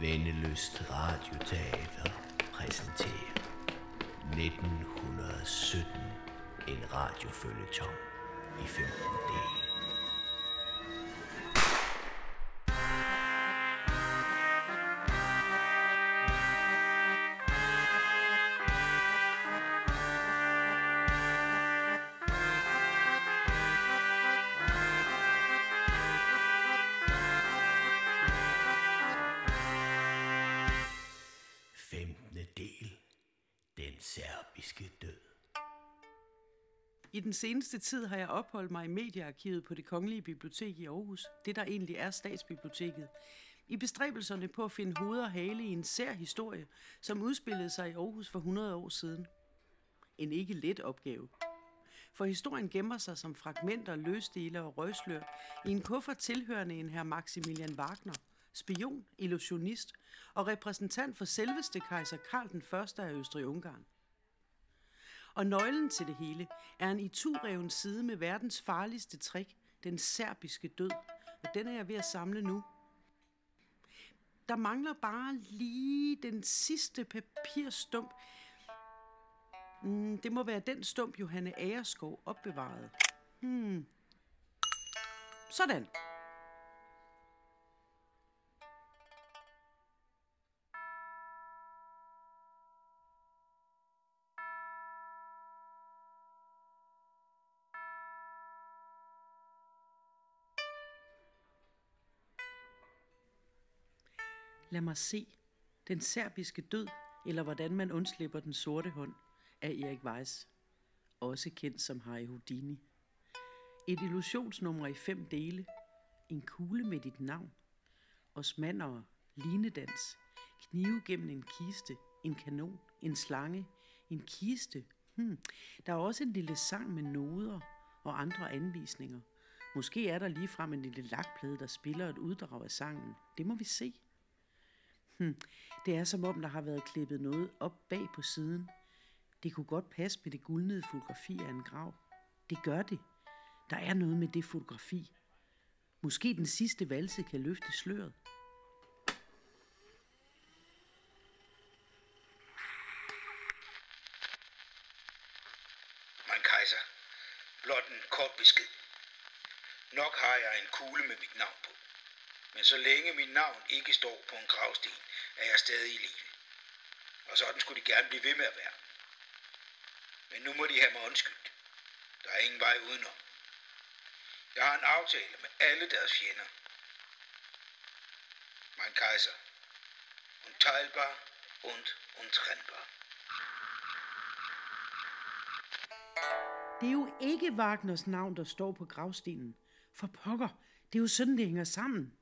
Vendeløst Radioteater præsenterer 1917 en radiofølgetong i 15 dele. Seneste tid har jeg opholdt mig i mediearkivet på det Kongelige Bibliotek i Aarhus, det der egentlig er statsbiblioteket, i bestræbelserne på at finde hoved og hale i en sær historie, som udspillede sig i Aarhus for 100 år siden. En ikke let opgave. For historien gemmer sig som fragmenter, løsdele og røgslør i en kuffert tilhørende en her Maximilian Wagner, spion, illusionist og repræsentant for selveste kejser Karl den 1. af Østrig-Ungarn. Og nøglen til det hele er en itureven side med verdens farligste trick, den serbiske død. Og den er jeg ved at samle nu. Der mangler bare lige den sidste papirstump. Mm, det må være den stump, Johanne Agerskov opbevarede. Hmm. Sådan. Lad mig se. Den serbiske død, eller hvordan man undslipper den sorte hånd, af Erik Weiss. Også kendt som Harry Houdini. Et illusionsnummer i fem dele. En kugle med dit navn. Osmander, linedans. Knive gennem en kiste. En kanon. En slange. En kiste. Hmm. Der er også en lille sang med noder og andre anvisninger. Måske er der ligefrem en lille lakplade, der spiller et uddrag af sangen. Det må vi se. Hmm. Det er som om, der har været klippet noget op bag på siden. Det kunne godt passe med det guldnede fotografi af en grav. Det gør det. Der er noget med det fotografi. Måske den sidste valse kan løfte sløret. Mein Kaiser, blot en kort besked. Nok har jeg en kugle med mit navn på. Men så længe mit navn ikke står på en gravsten, er jeg stadig i live. Og sådan skulle de gerne blive ved med at være. Men nu må de have mig undskyldt. Der er ingen vej udenom. Jeg har en aftale med alle deres fjender. Mein Kaiser, unteilbar und untrennbar. Det er jo ikke Wagners navn, der står på gravstenen. For pokker, det er jo sådan, det hænger sammen.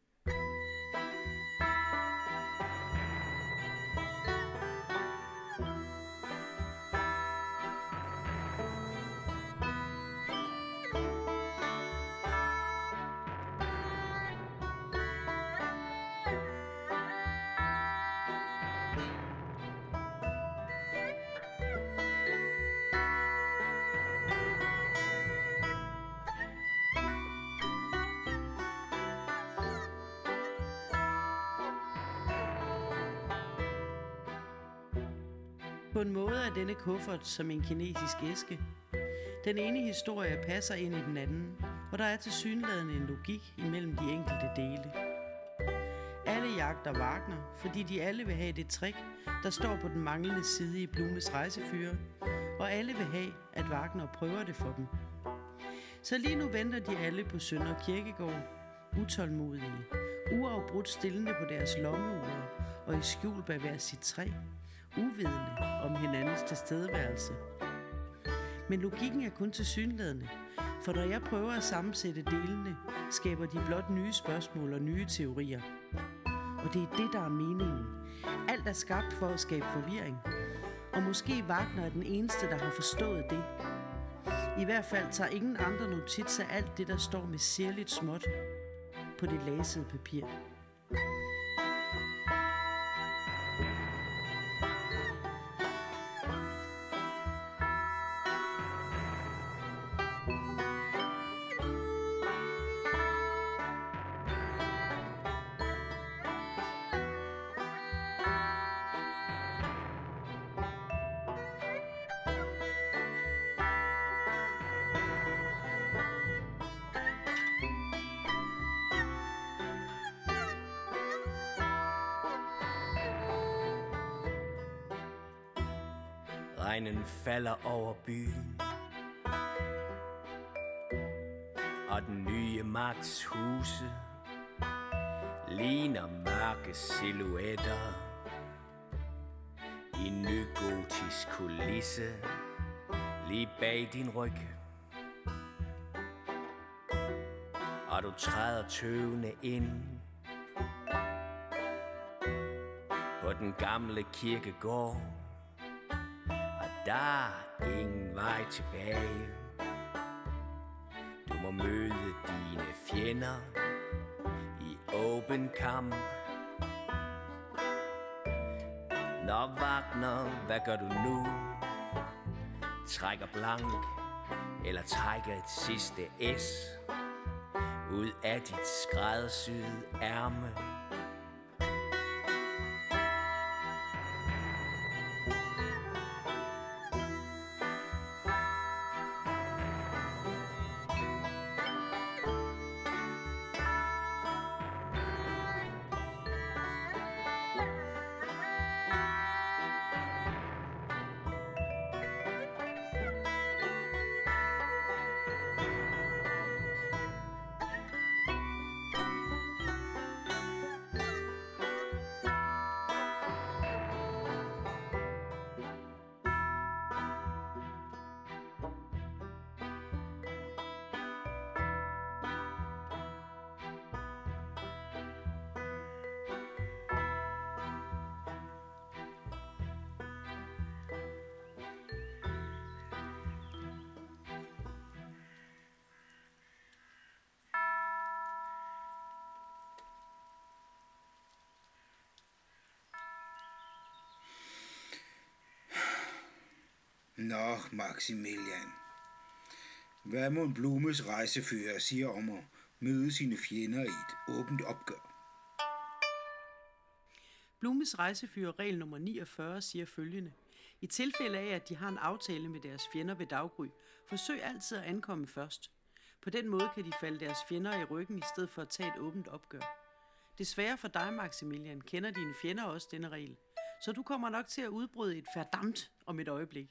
Denne kuffert som en kinesisk æske. Den ene historie passer ind i den anden, og der er til synlædende en logik imellem de enkelte dele. Alle jagter Wagner, fordi de alle vil have det trick, der står på den manglende side i Blumes rejsefyre, og alle vil have, at Wagner prøver det for dem. Så lige nu venter de alle på Sønder Kirkegård, utålmodige, uafbrudt stillende på deres lommeure og i skjul bag hver sit træ, uvidende om hinandens tilstedeværelse. Men logikken er kun til synlædende, for når jeg prøver at sammensætte delene, skaber de blot nye spørgsmål og nye teorier. Og det er det, der er meningen. Alt er skabt for at skabe forvirring. Og måske Wagner er den eneste, der har forstået det. I hvert fald tager ingen andre notits af alt det, der står med særligt småt på det lasede papir. Byen Og den nye magts huse Ligner mørke silhuetter I en ny gotisk kulisse Lige bag din ryg. Og du træder tøvende ind På den gamle kirkegård der er ingen vej tilbage. Du må møde dine fjender I åben kamp. Når Wagner, hvad gør du nu? Trækker blank Eller trækker et sidste S Ud af dit skræddersyede ærme? Nå, Maximilian. Hvad må en Blumes rejsefører siger om at møde sine fjender i et åbent opgør? Blumes rejsefører regel nummer 49 siger følgende. I tilfælde af, at de har en aftale med deres fjender ved daggry, forsøg altid at ankomme først. På den måde kan de falde deres fjender i ryggen i stedet for at tage et åbent opgør. Desværre for dig, Maximilian, kender dine fjender også denne regel. Så du kommer nok til at udbryde et verdamt om et øjeblik.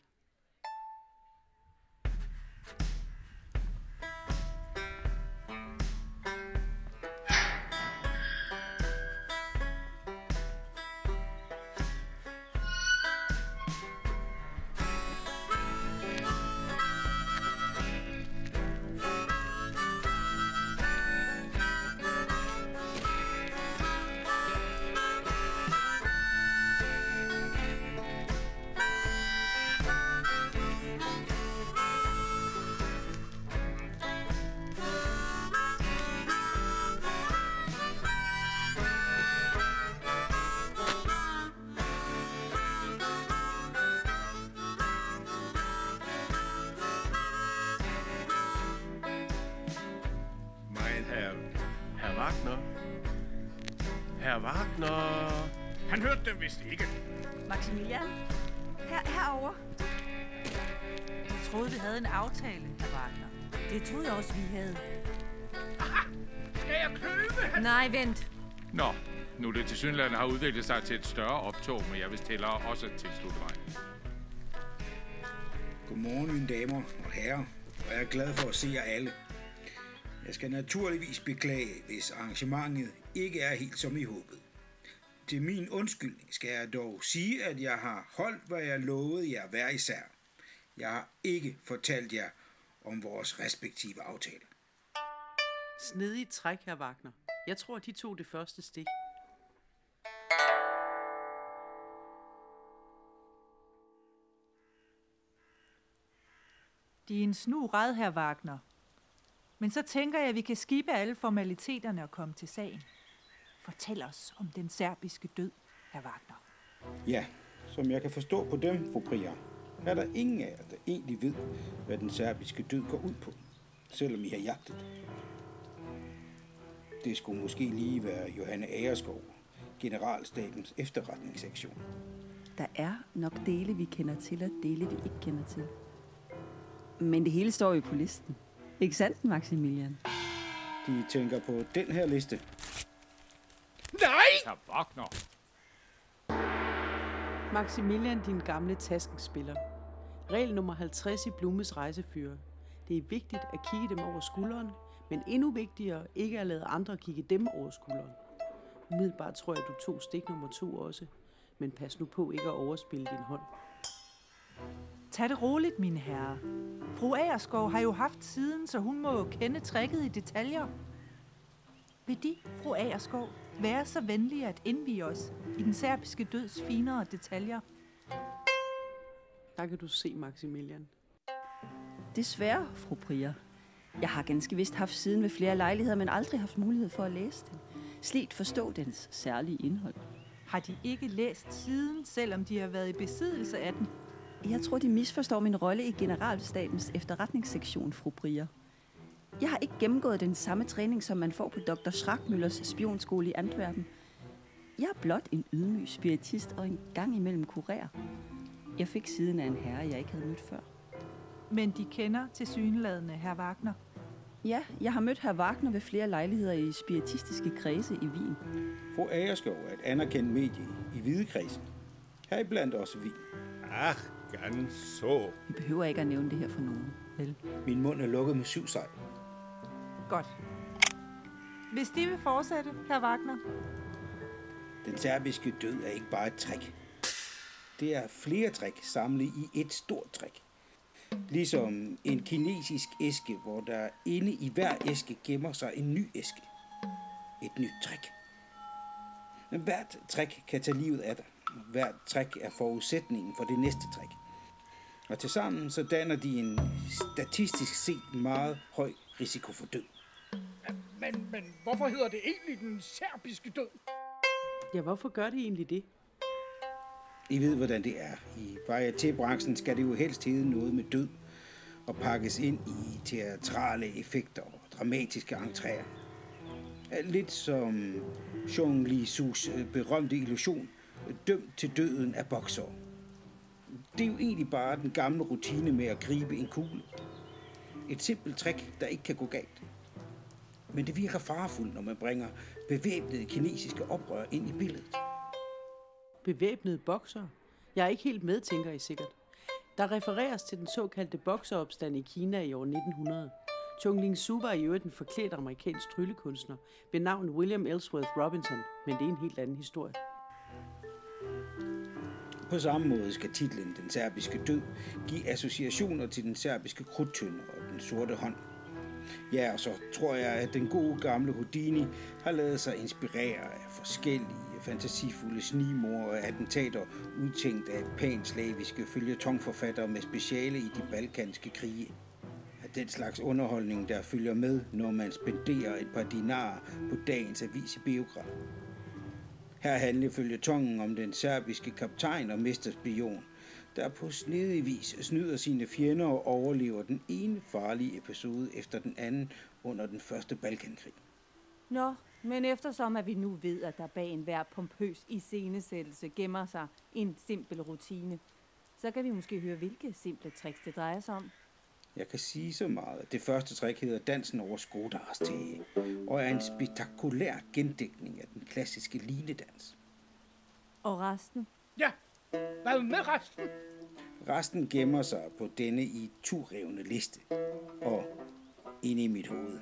Nu det til Synland har udviklet sig til et større optog, men jeg vil stille også tilslutte mig. Godmorgen, mine damer og herrer, og jeg er glad for at se jer alle. Jeg skal naturligvis beklage, hvis arrangementet ikke er helt som I håbede. Til min undskyldning skal jeg dog sige, at jeg har holdt, hvad jeg lovede jer hver især. Jeg har ikke fortalt jer om vores respektive aftaler. Snedigt træk, her Wagner. Jeg tror, de tog det første stik. De er en snu red, herr Wagner. Men så tænker jeg, at vi kan skibe alle formaliteterne og komme til sagen. Fortæl os om den serbiske død, herr Wagner. Ja, som jeg kan forstå på dem, fru Priya, er der ingen af jer, der egentlig ved, hvad den serbiske død går ud på, selvom I har jagtet. Det skulle måske lige være Johanne Agerskov, generalstabens efterretningssektion. Der er nok dele, vi kender til, og dele, vi ikke kender til. Men det hele står jo på listen. Ikke sandt, Maximilian? De tænker på den her liste. Herr Wagner. Maximilian, din gamle taskenspiller. Regel nummer 50 i Blumes rejsefyre. Det er vigtigt at kigge dem over skulderen, men endnu vigtigere ikke at lade andre kigge dem over skulderen. Umiddelbart tror jeg, du tog stik nummer to også, men pas nu på ikke at overspille din hånd. Tag det roligt, mine herrer. Fru Agerskov har jo haft siden, så hun må kende tricket i detaljer. Vil De, fru Agerskov, være så venlige at indvige os i den serbiske døds finere detaljer? Der kan du se, Maximilian. Desværre, fru Prier. Jeg har ganske vist haft siden ved flere lejligheder, men aldrig haft mulighed for at læse den. Slet forstå dens særlige indhold. Har de ikke læst siden, selvom de har været i besiddelse af den? Jeg tror, de misforstår min rolle i Generalstabens efterretningssektion, fru Brier. Jeg har ikke gennemgået den samme træning, som man får på Dr. Schrackmüllers spionskole i Antwerpen. Jeg er blot en ydmyg spiritist og en gang imellem kurér. Jeg fik siden af en herre, jeg ikke havde mødt før. Men de kender til synladende herr Wagner. Ja, jeg har mødt herr Wagner ved flere lejligheder i spiritistiske kredse i Wien. Fru Agerskov er et anerkendt medie i hvidekredsen. Heriblandt også Wien. Ach, ganz så. Vi behøver ikke at nævne det her for nogen, vel? Min mund er lukket med syv sejl. Godt. Hvis de vil fortsætte, herr Wagner, Den serbiske død er ikke bare et trick. Det er flere trick samlet i et stort trick. Ligesom en kinesisk æske, hvor der inde i hver æske gemmer sig en ny æske. Et nyt trick. Hvert trick kan tage livet af dig. Hvert trick er forudsætningen for det næste trick. Og tilsammen så danner de en statistisk set meget høj risiko for død. Men, men hvorfor hedder det egentlig den serbiske død? Ja, hvorfor gør det egentlig det? I ved, hvordan det er. I varietébranchen skal det jo helst hedde noget med død og pakkes ind i teatrale effekter og dramatiske entréer. Lidt som Jean Li Sus berømte illusion, dømt til døden af bokser. Det er jo egentlig bare den gamle rutine med at gribe en kugle. Et simpelt trick, der ikke kan gå galt. Men det virker farefuldt, når man bringer bevæbnede kinesiske oprør ind i billedet. Bevæbnede bokser? Jeg er ikke helt med, tænker I sikkert. Der refereres til den såkaldte bokseropstand i Kina i år 1900. Chongling Su var i øvrigt en forklædt amerikansk tryllekunstner ved navn William Ellsworth Robinson, men det er en helt anden historie. På samme måde skal titlen Den serbiske død give associationer til den serbiske krudtønde og den sorte hånd. Ja, og så tror jeg, at den gode gamle Houdini har lavet sig inspirere af forskellige fantasifulde snimor og attentater udtænkt af panslaviske følgetongforfattere med speciale i de balkanske krige. At den slags underholdning, der følger med, når man spenderer et par dinarer på dagens avis i Beograd. Her handler følgetongen om den serbiske kaptajn og mesterspion, der på snedig vis snyder sine fjender og overlever den ene farlige episode efter den anden under den første Balkankrig. Nå, men eftersom at vi nu ved, at der bag enhver pompøs iscenesættelse gemmer sig en simpel rutine, så kan vi måske høre, hvilke simple tricks det drejer sig om. Jeg kan sige så meget, at det første trick hedder Dansen over Skodars tage, og er en spektakulær gendækning af den klassiske linedans. Og resten? Ja, hvad med resten? Resten gemmer sig på denne i turevne liste, og inde i mit hoved.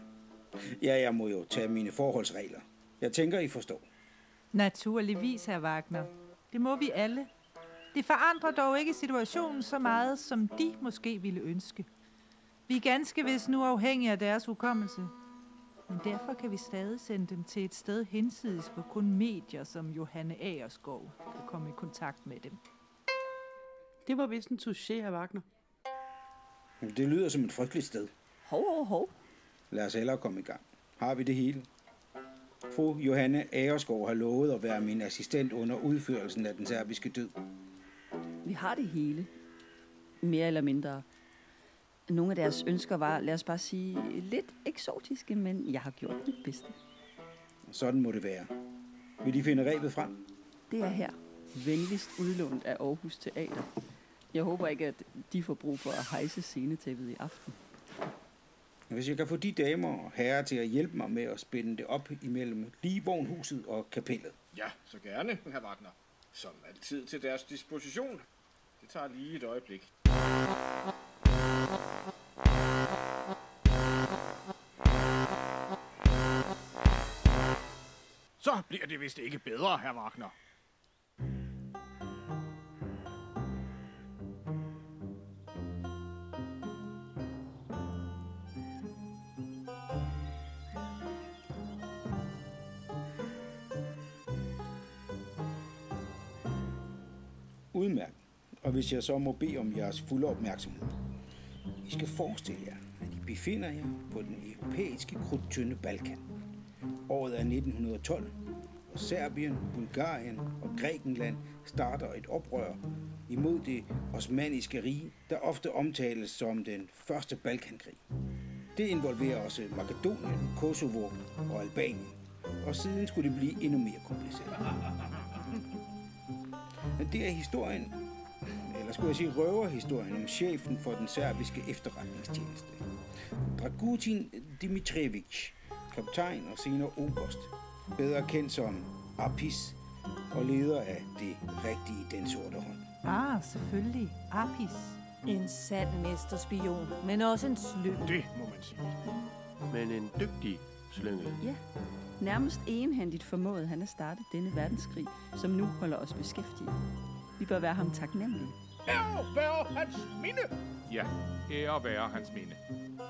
Ja, jeg må jo tage mine forholdsregler. Jeg tænker, I forstår. Naturligvis, herr Wagner. Det må vi alle. Det forandrer dog ikke situationen så meget, som de måske ville ønske. Vi er ganske vist nu afhængige af deres hukommelse. Men derfor kan vi stadig sende dem til et sted hensides, hvor kun medier som Johanne Agerskov kan komme i kontakt med dem. Det var vist en touché, herr Wagner. Det lyder som et frygteligt sted. Hov, hov, hov. Lad os hellere komme i gang. Har vi det hele? Fru Johanne Agerskov har lovet at være min assistent under udførelsen af den serbiske død. Vi har det hele. Mere eller mindre. Nogle af deres ønsker var, lad os bare sige, lidt eksotiske, men jeg har gjort mit bedste. Sådan må det være. Vil de finde rebet frem? Det er her. Venligst udlånt af Aarhus Teater. Jeg håber ikke, at de får brug for at hejse scenetæppet i aften. Hvis jeg kan få de damer og herrer til at hjælpe mig med at spænde det op imellem ligevognhuset og kapellet. Ja, så gerne, herr Wagner. Som altid til deres disposition. Det tager lige et øjeblik. Så bliver det vist ikke bedre, herr Wagner. Udmærket. Og hvis jeg så må bede om jeres fulde opmærksomhed. I skal forestille jer, at I befinder jer på den europæiske krudtynde Balkan. Året er 1912, og Serbien, Bulgarien og Grækenland starter et oprør imod det osmaniske rige, der ofte omtales som den første Balkankrig. Det involverer også Makedonien, Kosovo og Albanien, og siden skulle det blive endnu mere kompliceret. Men det er historien, eller skulle jeg sige røverhistorien om chefen for den serbiske efterretningstjeneste. Dragutin Dimitrijevic, kaptajn og senere oberst, bedre kendt som Apis, og leder af det rigtige den sorte hånd. Ah, selvfølgelig. Apis. En sand mesterspion, men også en sløv. Det må man sige. Men en dygtig slyngel. Ja, nærmest enhændigt formåede han at starte denne verdenskrig, som nu holder os beskæftiget. Vi bør være ham taknemmelige. Ære være hans minde. Ja, ære være hans minde.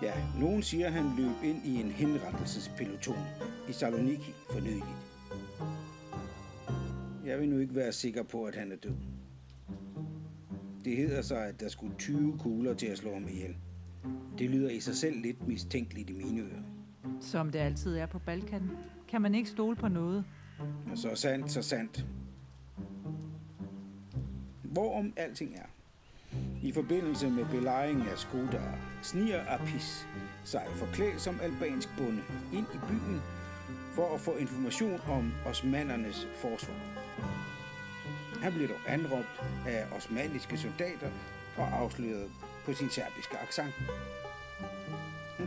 Ja, nogen siger, han løb ind i en henrettelsespeloton i Saloniki for nyligt. Jeg vil nu ikke være sikker på, at han er død. Det hedder sig, at der skulle 20 kugler til at slå ham ihjel. Det lyder i sig selv lidt mistænkeligt i mine ører. Som det altid er på Balkan, kan man ikke stole på noget. Og så sandt, så sandt. Hvorom alting er. I forbindelse med belejringen af Skoda sniger Apis sig forklædt som albansk bonde ind i byen for at få information om osmannernes forsvar. Han blev dog anråbt af osmaniske soldater og afsløret på sin serbiske accent.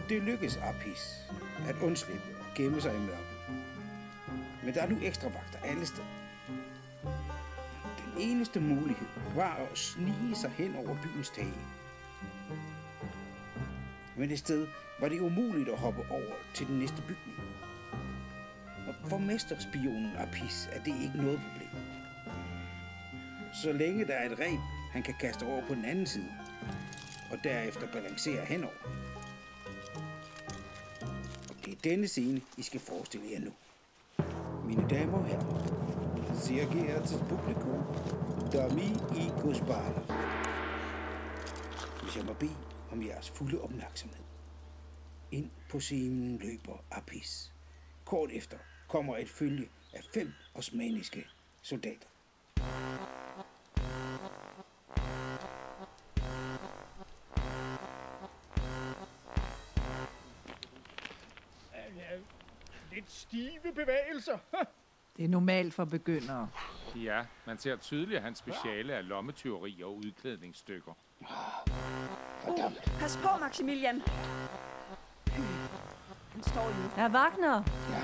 Det lykkedes Apis at undslippe og gemme sig i mørket. Men der er nu ekstra vagter alle steder. Den eneste mulighed var at snige sig hen over byens tage. Men et sted var det umuligt at hoppe over til den næste bygning. Og for mesterspionen Apis er det ikke noget problem. Så længe der er et reb, han kan kaste over på den anden side, og derefter balancere henover. Og det er denne scene, I skal forestille jer nu. Mine damer og herrer, sehr geehrtes Publikum, dami i gospala. Hvis jeg må bede om jeres fulde opmærksomhed. Ind på scenen løber Apis. Kort efter kommer et følge af fem osmaniske soldater. Lidt stive bevægelser. Det er normalt for begyndere. Ja, man ser tydeligt, at hans speciale er lommetyveri og udklædningsstykker. Fordammt. Pas på, Maximilian! Han står jo. Herr Wagner, Ja.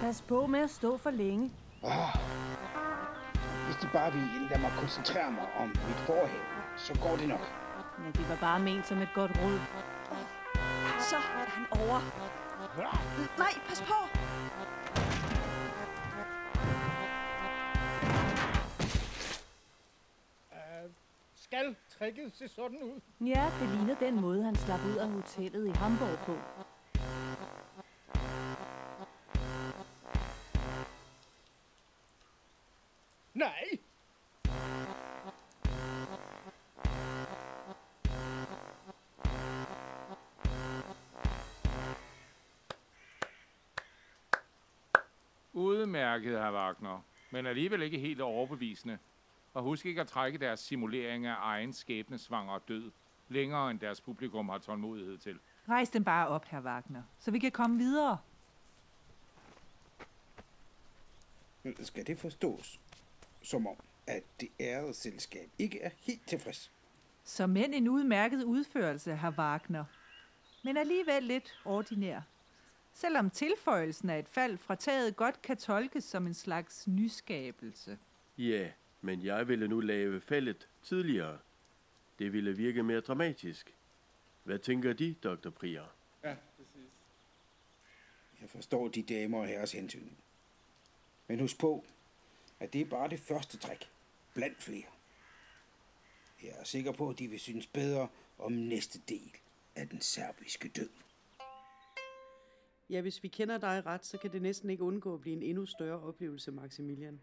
pas på med at stå for længe. Hvis de bare vil lade mig koncentrere mig om mit forhæng, så går det nok. Ja, det var bare ment som et godt råd. Så er han over. Nej, pas på! Skal tricket se sådan ud? Ja, det ligner den måde, han slap ud af hotellet i Hamburg på. Nej. Udmærket, herr Wagner, men alligevel ikke helt overbevisende. Og husk ikke at trække deres simulering af egen skæbnesvanger og død længere end deres publikum har tålmodighed til. Rejs den bare op, her Wagner, så vi kan komme videre. Skal det forstås som om, at det ærede selskab ikke er helt tilfreds? Som end en udmærket udførelse, har Wagner. Men alligevel lidt ordinær. Selvom tilføjelsen af et fald fra taget godt kan tolkes som en slags nyskabelse. Ja, Men jeg ville nu lave fældet tidligere. Det ville virke mere dramatisk. Hvad tænker de, Dr. Prier? Ja, præcis. Jeg forstår de damer og herres hensyn. Men husk på, at det er bare det første træk, blandt flere. Jeg er sikker på, at de vil synes bedre om næste del af den serbiske død. Ja, hvis vi kender dig ret, så kan det næsten ikke undgå at blive en endnu større oplevelse, Maximilian.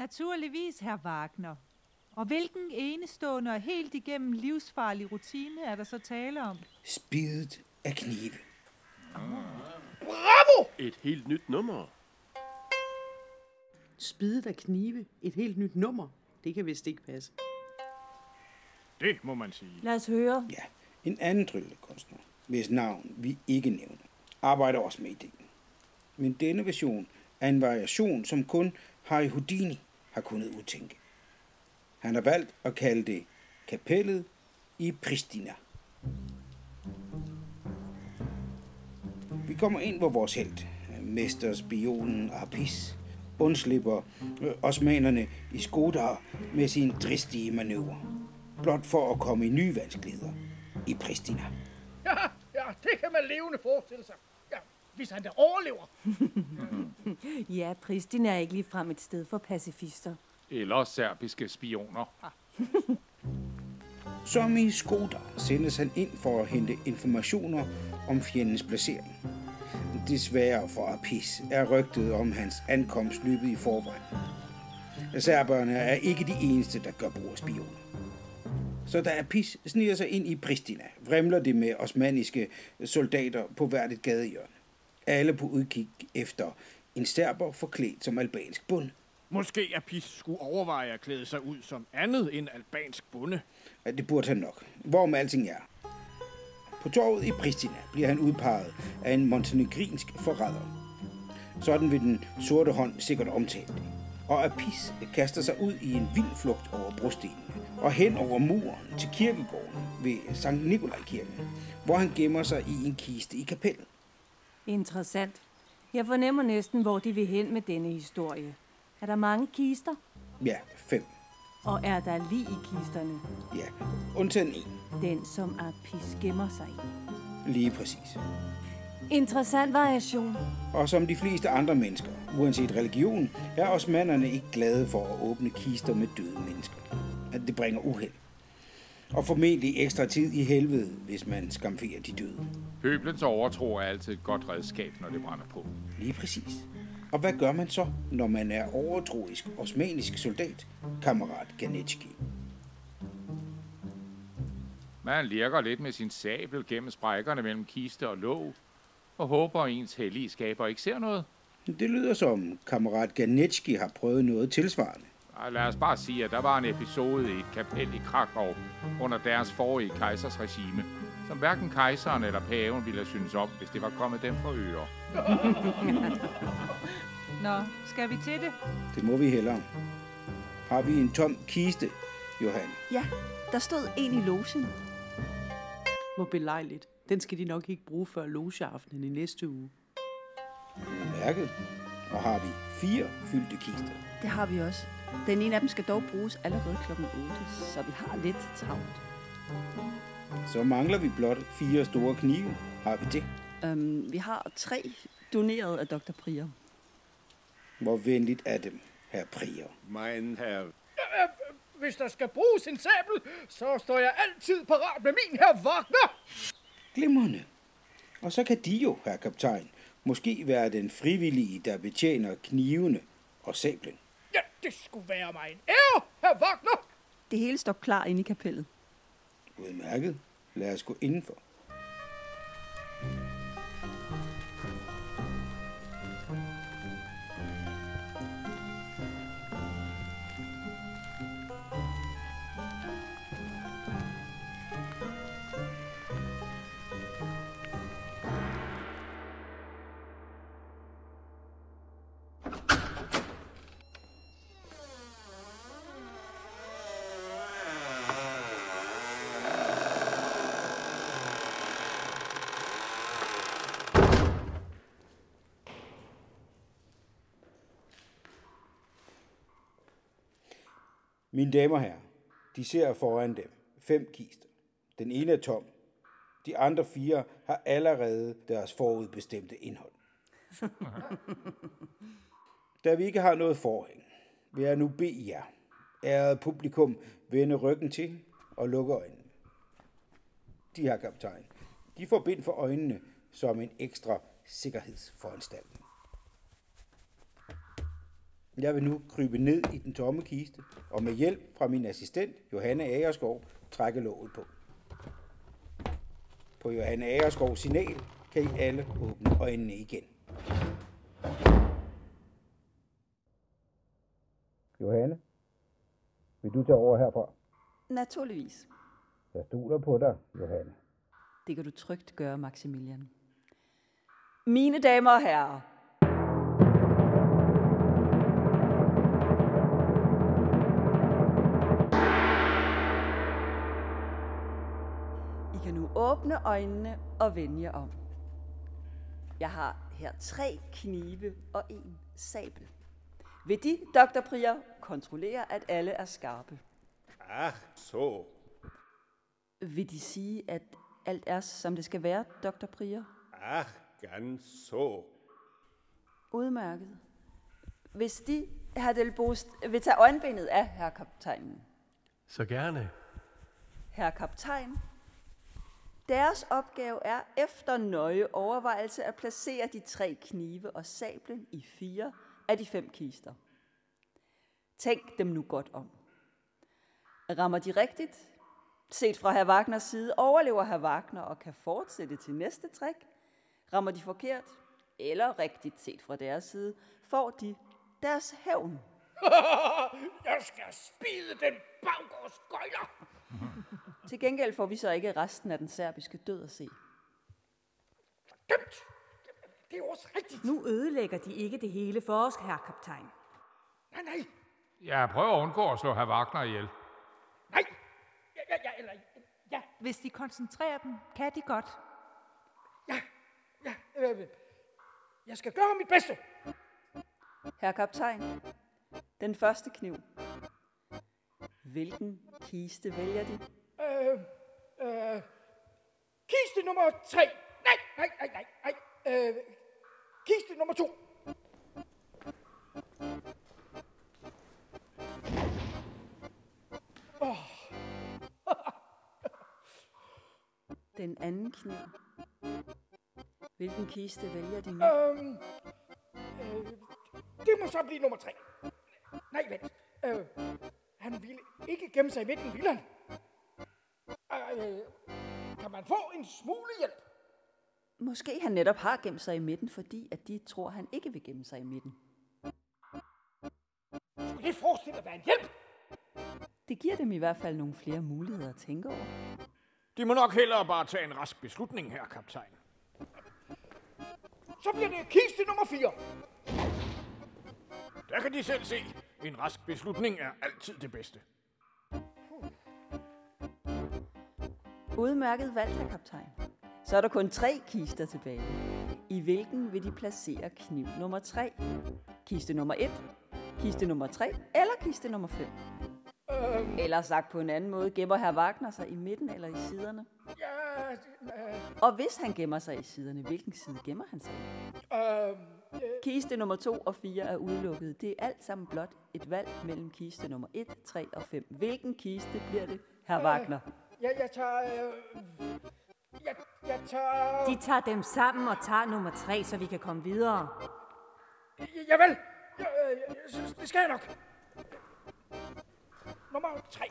Naturligvis, herr Wagner. Og hvilken enestående og helt igennem livsfarlig rutine er der så tale om? Spidet af knive. Bravo! Et helt nyt nummer. Spidet af knive. Et helt nyt nummer. Det kan vist ikke passe. Det må man sige. Lad os høre. Ja, en anden tryllekunstner, hvis navn vi ikke nævner, arbejder også med ideen. Men denne version er en variation, som kun Harry Houdini har kunnet udtænke. Han har valgt at kalde det kapellet i Pristina. Vi kommer ind, hvor vores held, mesterspionen Apis, undslipper øh, osmanerne i Skodar med sin dristige manøvre. Blot for at komme i nye vanskeligheder i Pristina. Ja, ja, det kan man levende forestille sig. Hvis han da overlever. Ja, Pristina er ikke ligefrem et sted for pacifister. Eller serbiske spioner. Som i Skoda sendes han ind for at hente informationer om fjendens placering. Desværre for Apis er rygtet om hans ankomst løbet i forvejen. Serberne er ikke de eneste, der gør brug af spioner. Så da Apis sniger sig ind i Pristina, vrimler det med osmaniske soldater på hvert et gadehjørne. Alle på udkig efter en serber forklædt som albansk bund. Måske Apis skulle overveje at klæde sig ud som andet end albansk bonde. Ja, det burde han nok. Hvorom alting er. På torvet i Pristina bliver han udpeget af en montenegrinsk forræder. Sådan vil den sorte hånd sikkert omtale det. Og Apis kaster sig ud i en vild flugt over brostenene og hen over muren til kirkegården ved Sankt Nikolaj-kirken, hvor han gemmer sig i en kiste i kapellet. Interessant. Jeg fornemmer næsten, hvor de vil hen med denne historie. Er der mange kister? Ja, fem. Og er der lige i kisterne? Ja, undtagen en. Den, som Apis gemmer sig i. Lige præcis. Interessant variation. Og som de fleste andre mennesker, uanset religion, er osmanderne ikke glade for at åbne kister med døde mennesker. At det bringer uheld. Og formentlig ekstra tid i helvede, hvis man skamferer de døde. Pøblens overtro er altid et godt redskab, når det brænder på. Lige præcis. Og hvad gør man så, når man er overtroisk osmanisk soldat, kammerat Ganetski? Man lirker lidt med sin sabel gennem sprækkerne mellem kiste og låg, og håber, at ens hellige skaber ikke ser noget. Det lyder som, kammerat Ganetski har prøvet noget tilsvarende. Lad os bare sige, at der var en episode i et kapel i Krakow under deres forrige kejsers regime, som hverken kejseren eller paven ville synes om, hvis det var kommet dem for øre. Nå, skal vi til det? Det må vi hellere. Har vi en tom kiste, Johan? Ja, der stod en i logen. Hvor belejligt. Den skal de nok ikke bruge før logeaftenen i næste uge. Mærket. Og har vi fire fyldte kister. Det har vi også. Den ene af dem skal dog bruges allerede klokken 8, så vi har lidt travlt. Så mangler vi blot fire store knive. Har vi det? Um, vi har tre doneret af Dr. Prier. Hvor venligt er dem, herr Prier. Mein herr. Hvis der skal bruges en sabel, så står jeg altid parat med min her Wagner. Glimrende. Og så kan de jo, herr kaptajn, måske være den frivillige, der betjener knivene og sablen. Ja, det skulle være mig en ære, herr Wagner. Det hele står klar inde i kapellet. Udmærket. Lad os gå indenfor. Mine damer og herrer, de ser foran dem fem kister. Den ene er tom. De andre fire har allerede deres forudbestemte indhold. Da vi ikke har noget forhæng, vil jeg nu bede jer, ærede publikum, vende ryggen til og lukke øjnene. De har kaptajn. De får bind for øjnene som en ekstra sikkerhedsforanstaltning. Jeg vil nu krybe ned i den tomme kiste, og med hjælp fra min assistent, Johanne Agerskov, trække låget på. På Johanne Agerskovs signal kan I alle åbne øjnene igen. Johanne, vil du tage over herfra? Naturligvis. Jeg stoler på dig, Johanne. Det kan du trygt gøre, Maximilian. Mine damer og herrer, åbne øjnene og vende jer om. Jeg har her tre knive og en sabel. Vil de, Dr. Prier, kontrollere, at alle er skarpe? Ah, så. Vil de sige, at alt er, som det skal være, Dr. Prier? Ah, ganz så. Udmærket. Hvis de, herr Delbost, vil tage øjenbenet af herr kaptajnen. Så gerne. Herr kaptajn, deres opgave er efter nøje overvejelse at placere de tre knive og sablen i fire af de fem kister. Tænk dem nu godt om. Rammer de rigtigt? Set fra herr Wagners side overlever herr Wagner og kan fortsætte til næste træk. Rammer de forkert, eller rigtigt set fra deres side, får de deres hævn. Jeg skal spide den baggårdsgøjler. Til gengæld får vi så ikke resten af den serbiske død at se. Dømt! Det er også rigtigt. Nu ødelægger de ikke det hele for os, herr kaptajn. Nej, nej, Jeg prøver at undgå at slå herr Wagner ihjel. nej. Ja, ja, ja, eller, ja, Hvis de koncentrerer dem, kan de godt. ja, ja. Øh, jeg skal gøre mit bedste. Herr kaptajn, den første kniv. Hvilken kiste vælger de? Øh, øh, kiste nummer tre. Nej, nej, nej, nej, nej. Øh, kiste nummer to. Den anden kniv. Hvilken kiste vælger de nu? Øhm, øh, det må så blive nummer tre. Nej, vent. Øh, han ville ikke gemme sig i midten, ville han? Øh, kan man få en smule hjælp? Måske han netop har gemt sig i midten, fordi at de tror, han ikke vil gemme sig i midten. Skulle det forestille at være en hjælp? Det giver dem i hvert fald nogle flere muligheder at tænke over. De må nok hellere bare tage en rask beslutning her, kaptajn. Så bliver det kiste nummer 4. Der kan de selv se. En rask beslutning er altid det bedste. Udmærket valgt, herr kaptajn. Så er der kun tre kister tilbage. I hvilken vil de placere kniv nummer 3? Kiste nummer 1, kiste nummer 3 eller kiste nummer 5? Øhm, Eller sagt på en anden måde, gemmer herr Wagner sig i midten eller i siderne? ja, øh, Og hvis han gemmer sig i siderne, hvilken side gemmer han sig i? øh, øh, Kiste nummer 2 og 4 er udelukket. Det er alt sammen blot et valg mellem kiste nummer 1, 3 og 5. Hvilken kiste bliver det, herr Wagner? Jeg, jeg tager... Øh, jeg, jeg tager... De tager dem sammen og tager nummer tre, så vi kan komme videre. Javel, jeg, øh, jeg, jeg, det skal jeg nok. Nummer 3.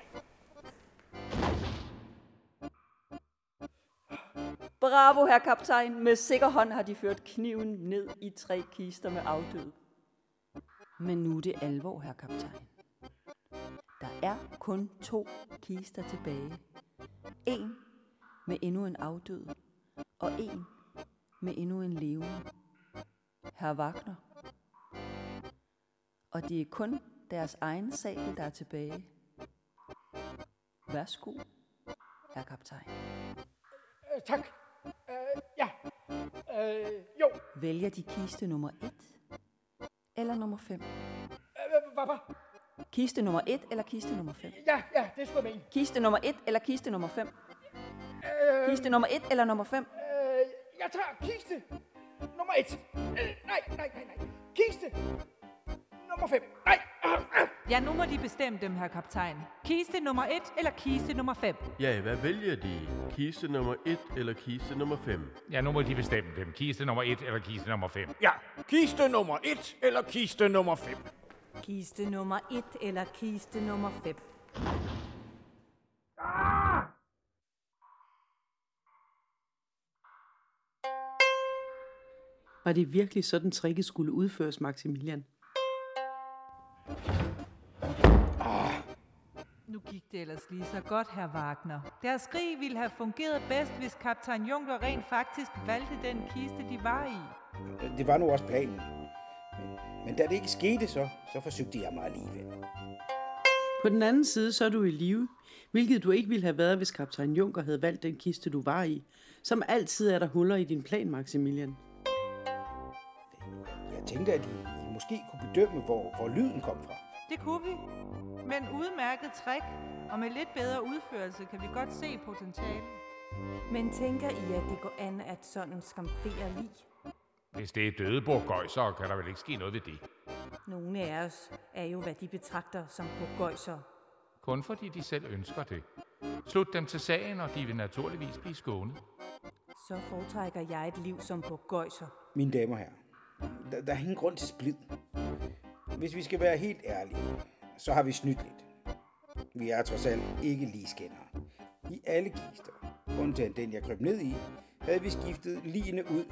Bravo, herr kaptajn. Med sikker hånd har de ført kniven ned i tre kister med afdød. Men nu er det alvor, herr kaptajn. Der er kun to kister tilbage. En med endnu en afdød, og en med endnu en levende. Herr Wagner. Og det er kun deres egen sabel, der er tilbage. Værsgo, herr kaptajn. Øh, tak. Øh, ja. Øh, jo. Vælger de kiste nummer 1 eller nummer 5? Øh, hvad? Kiste nummer 1 eller kiste nummer 5? Ja, ja, det skulle jeg mene. Kiste nummer 1 eller kiste nummer 5? Øh, Kiste nummer 1 eller nummer 5? øh, jeg tager kiste nummer et. Øh, nej, nej, nej, nej. Kiste nummer fem. Nej. Ah, ah. Ja, nu må de bestemme dem, her kaptajn. Kiste nummer 1 eller kiste nummer 5? Ja, hvad vælger de? Kiste nummer 1 eller kiste nummer 5? Ja, nu må de bestemme dem. Kiste nummer 1 eller kiste nummer 5. Ja, kiste nummer et eller kiste nummer fem. Kiste nummer 1 eller kiste nummer 5? Var det virkelig sådan, tricket skulle udføres, Maximilian? Nu gik det ellers lige så godt, herr Wagner. Deres skrig ville have fungeret bedst, hvis kaptajn Juncker rent faktisk valgte den kiste, de var i. Det var nu også planen. Men, da det ikke skete så, så forsøgte jeg mig alligevel. På den anden side, så er du i live, hvilket du ikke ville have været, hvis kaptajn Juncker havde valgt den kiste, du var i. Som altid er der huller i din plan, Maximilian. Jeg tænkte, at I, I måske kunne bedømme, hvor, hvor lyden kom fra. Det kunne vi. Men udmærket trick, og med lidt bedre udførelse kan vi godt se potentiale. Men tænker I, at det går an at sådan skamfere lig? Hvis det er døde burgøjser, kan der vel ikke ske noget ved det. Nogle af os er jo, hvad de betragter som burgøjser. Kun fordi de selv ønsker det. Slut dem til sagen, og de vil naturligvis blive skånet. Så foretrækker jeg et liv som burgøjser. Mine damer her, der, der er ingen grund til splid. Hvis vi skal være helt ærlige, så har vi snydt lidt. Vi er trods alt ikke lige skændere. I alle kister, undtagen den jeg krøb ned i, havde vi skiftet ligene ud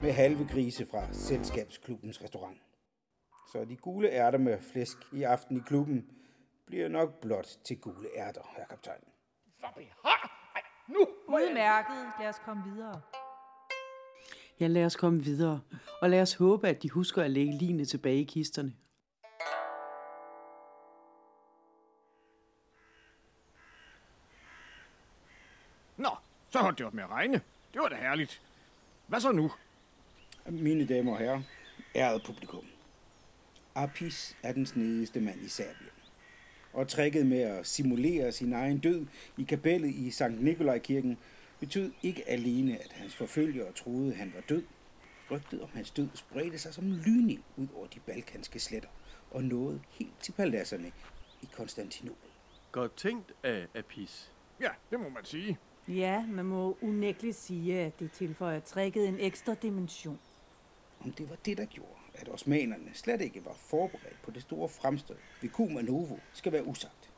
med halve grise fra selskabsklubbens restaurant. Så de gule ærter med flæsk i aften i klubben bliver nok blot til gule ærter, herr kaptajn. Nu. Udmærket. Lad os komme videre. Ja, lad os komme videre. Og lad os håbe, at de husker at lægge ligene tilbage i kisterne. Nå, så holdt det op med at regne. Det var da herligt. Hvad så nu? Mine damer og herrer, ærede publikum. Apis er den snedigste mand i Serbien. Og tricket med at simulere sin egen død i kapellet i Sankt Nikolaj-kirken betød ikke alene, at hans forfølgere troede, at han var død. Rygtet om hans død spredte sig som lynild ud over de balkanske sletter og nåede helt til paladserne i Konstantinopel. Godt tænkt af Apis. Ja, det må man sige. Ja, man må unægteligt sige, at det tilføjer tricket en ekstra dimension. Om det var det, der gjorde, at osmanerne slet ikke var forberedt på det store fremstød ved Kumanovo, skal være usagt.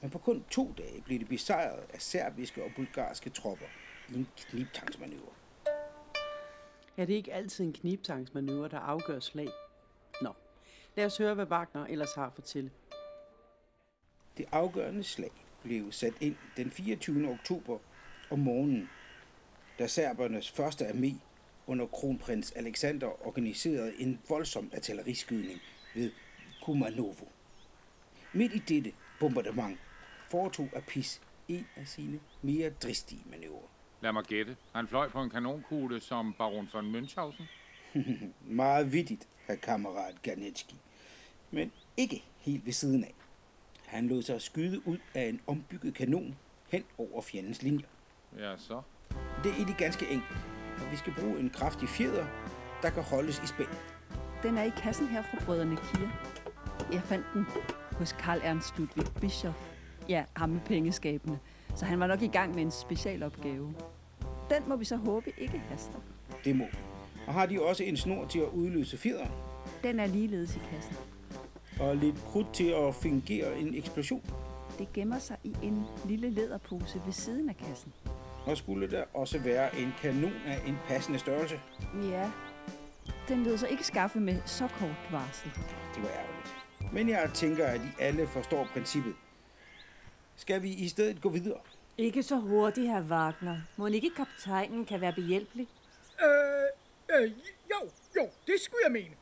Men på kun to dage blev det besejret af serbiske og bulgarske tropper i en knibtangsmanøvre. Er det ikke altid en knibtangsmanøvre, der afgør slag? Nå, lad os høre, hvad Wagner ellers har at fortælle. Det afgørende slag blev sat ind den 24. oktober om morgenen, da serbernes første armé under kronprins Alexander organiserede en voldsom artilleriskydning ved Kumanovo. Midt i dette bombardement foretog Apis en af sine mere dristige manøvrer. Lad mig gætte. Han fløj på en kanonkugle som baron von Münchhausen. Meget vittigt, herr kammerat Ganetski. Men ikke helt ved siden af. Han lod sig skyde ud af en ombygget kanon hen over fjendens linjer. Ja, så. Det er egentlig ganske enkelt. Og vi skal bruge en kraftig fjeder, der kan holdes i spænd. Den er i kassen her fra Brødrene Kier. Jeg fandt den hos Karl Ernst Ludwig Bischof. Ja, ham med pengeskabene. Så han var nok i gang med en specialopgave. Den må vi så håbe ikke haster. Det må. Og har de også en snor til at udløse fjederen, Den er ligeledes i kassen. og lidt krudt til at fingere en eksplosion. Det gemmer sig i en lille læderpose ved siden af kassen. Og skulle der også være en kanon af en passende størrelse. Ja, den lød så ikke skaffe med så kort varsel. Det var ærgerligt. Men jeg tænker, at I alle forstår princippet. Skal vi i stedet gå videre? Ikke så hurtigt, herr Wagner. Må ikke kaptajnen kan være behjælpelig? Øh, øh, jo, jo, det skulle jeg mene.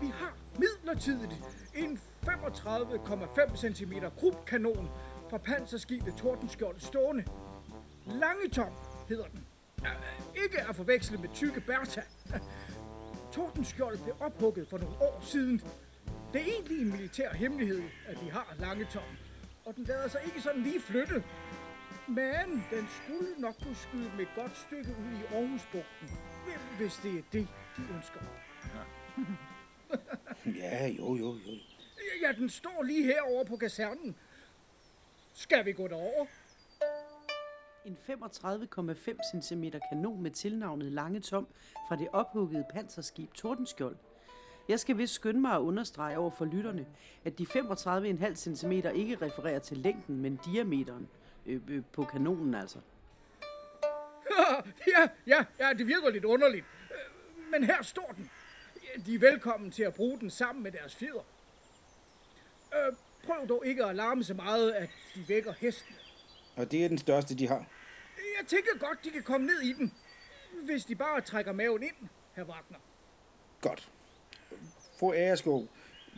Vi har midlertidigt en 35,5 cm krubkanon fra panserskibet Tordenskjold stående. Langetom hedder den. Ikke at forveksle med tykke Bertha. Tordenskjold blev ophugget for nogle år siden, Det er egentlig en militær hemmelighed, at de har lange tom, og den lader sig ikke sådan lige flytte. Men den skulle nok kunne skyde med et godt stykke ud i Aarhusbugten, hvis det er det, de ønsker. Ja, jo, jo, jo. Ja, den står lige herovre på kasernen. Skal vi gå derover? En 35,5 cm kanon med tilnavnet Lange Tom fra det ophuggede panserskib Tordenskjold. Jeg skal vist skynde mig at understrege over for lytterne, at de 35,5 cm ikke refererer til længden, men diameteren øh, øh, på kanonen altså. ja, ja, ja, det virker lidt underligt. Men her står den. De er velkommen til at bruge den sammen med deres fjeder. Øh, prøv dog ikke at larme så meget, at de vækker hesten. Og det er den største, de har. Jeg tænker godt, de kan komme ned i den, hvis de bare trækker maven ind, herr Wagner. Godt. Fru Agerskov,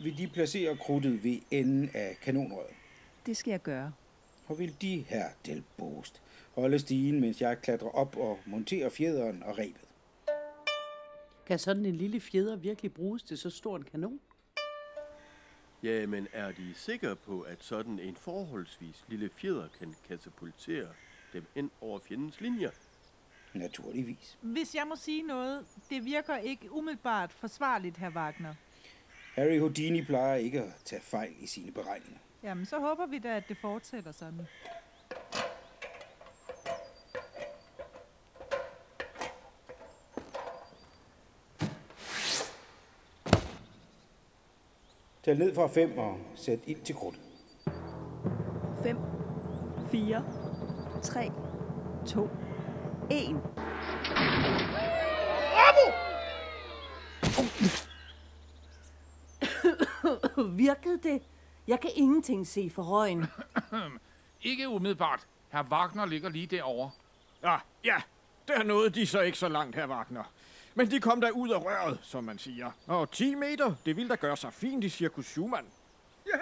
vil de placere krudtet ved enden af kanonrøret? Det skal jeg gøre. Og vil de, her Del Bost, holde stigen, mens jeg klatrer op og monterer fjederen og rebet? Kan sådan en lille fjeder virkelig bruges til så stor en kanon? Ja, men er de sikre på, at sådan en forholdsvis lille fjeder kan katapultere dem ind over fjendens linjer? Naturligvis. Hvis jeg må sige noget, det virker ikke umiddelbart forsvarligt, herr Wagner. Harry Houdini plejer ikke at tage fejl i sine beregninger. Jamen, så håber vi da, at det fortsætter sådan. Tal ned fra 5 og sæt ind til krudtet. 5, 4, 3, 2, 1. Virkede det? Jeg kan ingenting se for røgen. Ikke umiddelbart. Herr Wagner ligger lige derovre. Ja, ja, der nåede de så ikke så langt, her Wagner. Men de kom da ud af røret, som man siger. Og 10 meter, det ville da gøre sig fint i Cirkus Schumann. Ja,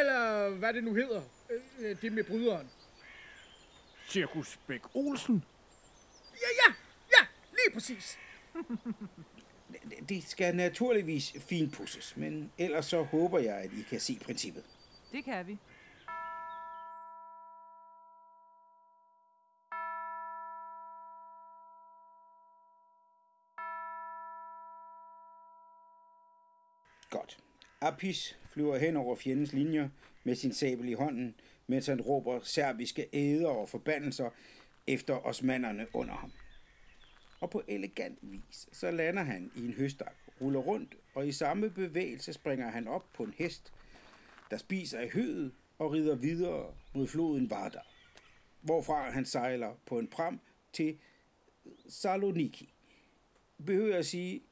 eller hvad det nu hedder. Øh, Det med bryderen. Cirkus Bæk Olsen? Ja, ja, ja, lige præcis. Det skal naturligvis finpudses, men ellers så håber jeg, at I kan se princippet. Det kan vi. Godt. Apis flyver hen over fjendens linjer med sin sabel i hånden, mens han råber serbiske æder og forbandelser efter osmanderne under ham. Og på elegant vis, så lander han i en høstak, ruller rundt, og i samme bevægelse springer han op på en hest, der spiser i høet og rider videre mod floden Vardar, hvorfra han sejler på en pram til Saloniki. Behøver jeg at sige,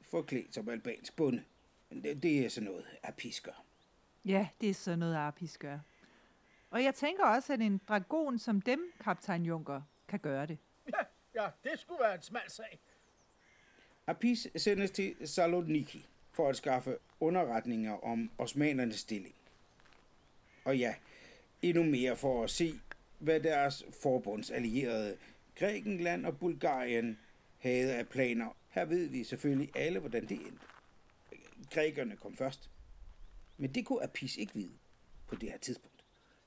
forklædt som albansk bonde. Men det, det er sådan noget, Apis gør. Ja, det er sådan noget, Apis gør. Og jeg tænker også, at en dragon som dem, kaptajn Junker, kan gøre det. Ja, ja, det skulle være en smal sag. Apis sendes til Saloniki for at skaffe underretninger om osmanernes stilling. Og ja, endnu mere for at se, hvad deres forbundsallierede Grækenland og Bulgarien havde af planer. Her ved vi selvfølgelig alle, hvordan det endte. Grækerne kom først. Men det kunne Apis ikke vide på det her tidspunkt.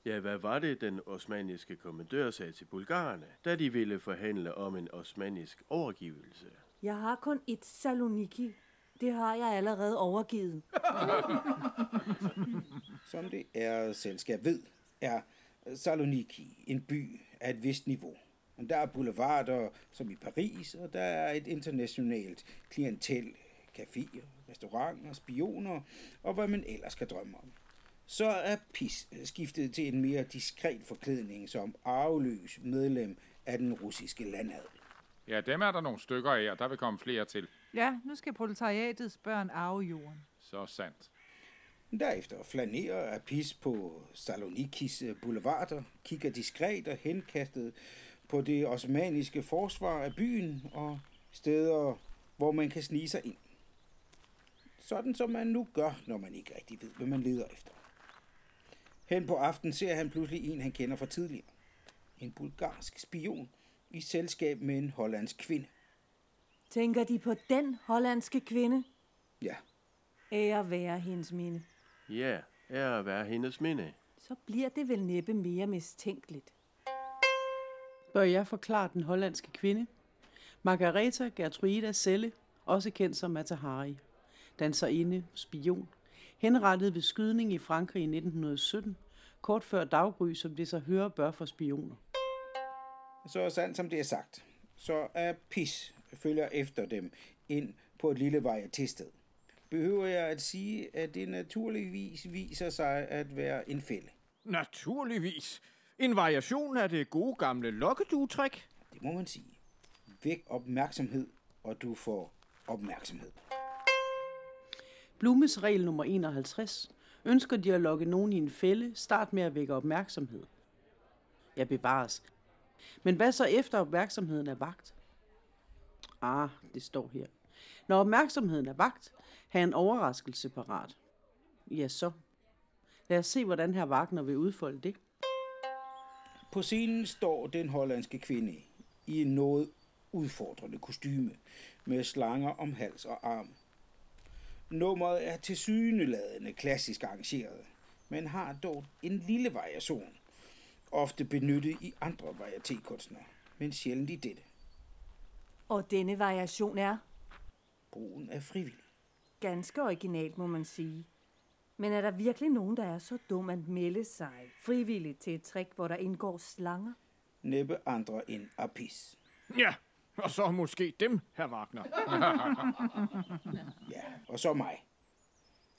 Ja, hvad var det, den osmaniske kommandør sagde til bulgarerne, da de ville forhandle om en osmanisk overgivelse? Jeg har kun et Saloniki. Det har jeg allerede overgivet. Som det er selskab ved, er Saloniki en by af et vist niveau. Der er boulevarder som i Paris, og der er et internationalt klientel, caféer, restauranter, spioner og hvad man ellers kan drømme om. Så er PIS skiftet til en mere diskret forklædning som arveløs medlem af den russiske landadel. Ja, dem er der nogle stykker af, og der vil komme flere til. Ja, nu skal proletariatets børn arve jorden. Så sandt. Derefter flanerer Apis på Salonikis boulevarder, kigger diskret og henkastet på det osmaniske forsvar af byen og steder, hvor man kan snige sig ind. Sådan som man nu gør, når man ikke rigtig ved, hvad man leder efter. Hen på aften ser han pludselig en, han kender fra tidligere. En bulgarsk spion i selskab med en hollandsk kvinde. Tænker de på den hollandske kvinde? Ja, Ære være hendes minde. Ja, ære være hendes minde. Så bliver det vel næppe mere mistænkeligt. Bør jeg forklare den hollandske kvinde? Margareta Gertruida Selle, også kendt som Matahari, danserinde, spion, henrettet ved skydning i Frankrig i 1917, kort før daggry, som det så hører bør for spioner. Så sandt som det er sagt, så er pis følger efter dem ind på et lille vej til sted. Behøver jeg at sige, at det naturligvis viser sig at være en fælde? Naturligvis. En variation af det gode gamle lokkeduetræk. Det må man sige. Væk opmærksomhed, og du får opmærksomhed. Blumes regel nummer 51. Ønsker de at lokke nogen i en fælde, start med at vække opmærksomhed. Ja, bevares. Men hvad så efter opmærksomheden er vagt? Ah, det står her. Når opmærksomheden er vagt, har en overraskelse parat. Ja, så. Lad os se, hvordan her Wagner vil udfolde det. På scenen står den hollandske kvinde i en noget udfordrende kostyme med slanger om hals og arm. Nummeret er til syneladende klassisk arrangeret, men har dog en lille variation, ofte benyttet i andre varietékunstnere, men sjældent i dette. Og denne variation er Brugen af frivillig. ganske originalt, må man sige. Men er der virkelig nogen, der er så dum at melde sig frivilligt til et trick, hvor der indgår slanger? Næppe andre end Apis. Ja, og så måske dem, herr Wagner. Ja, og så mig.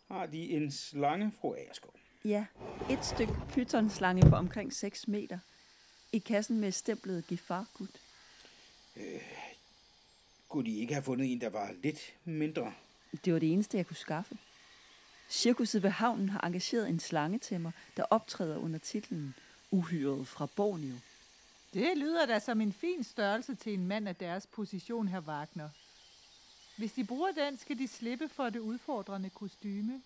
Har de en slange, fru Agerskov? Ja, et stykke pythonslange på omkring 6 meter. I kassen med stemplet Gifargud. Kunne de ikke have fundet en, der var lidt mindre? Det var det eneste, jeg kunne skaffe. Cirkuset ved havnen har engageret en slangetæmmer, der optræder under titlen Uhyret fra Borneo. Det lyder da som en fin størrelse til en mand af deres position, her Wagner. Hvis de bruger den, skal de slippe for det udfordrende kostyme.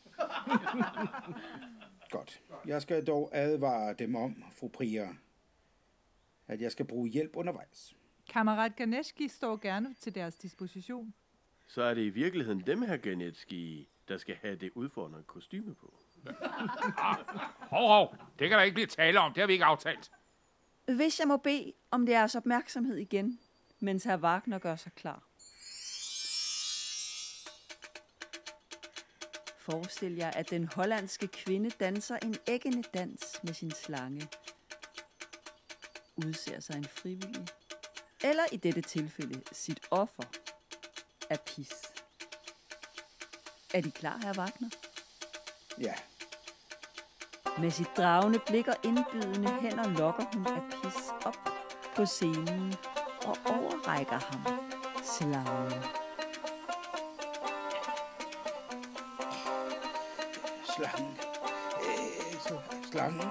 Godt. Jeg skal dog advare dem om, fru Prier, at jeg skal bruge hjælp undervejs. Kammerat Ganeski står gerne til deres disposition. Så er det i virkeligheden dem, her Genetski, der skal have det udfordrende kostyme på. Hov, hov, det kan der ikke blive tale om. Det har vi ikke aftalt. Hvis jeg må bede om deres opmærksomhed igen, mens herr Wagner gør sig klar. Forestil jer, at den hollandske kvinde danser en æggende dans med sin slange. Udser sig en frivillig. Eller i dette tilfælde sit offer af pis. Er de klar, herr Wagner? Ja, med sit dragende blik og indbydende hænder lokker hun Apis op på scenen og overrækker ham slangen. slangen. Øh, så slangen.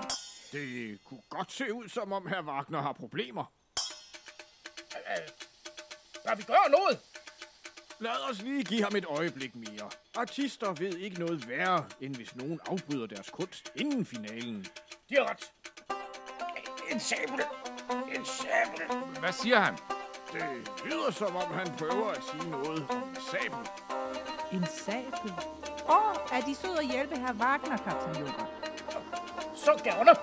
Det kunne godt se ud, som om herr Wagner har problemer. Bør vi gøre noget? Lad os lige give ham et øjeblik mere. Artister ved ikke noget værre, end hvis nogen afbryder deres kunst inden finalen. De har ret. En sabel. En sabel. Hvad siger han? Det lyder som om, han prøver at sige noget om en sabel. En sabel. Åh, oh, er de søde at hjælpe her Wagner, kaptajn Junker? Så gerne.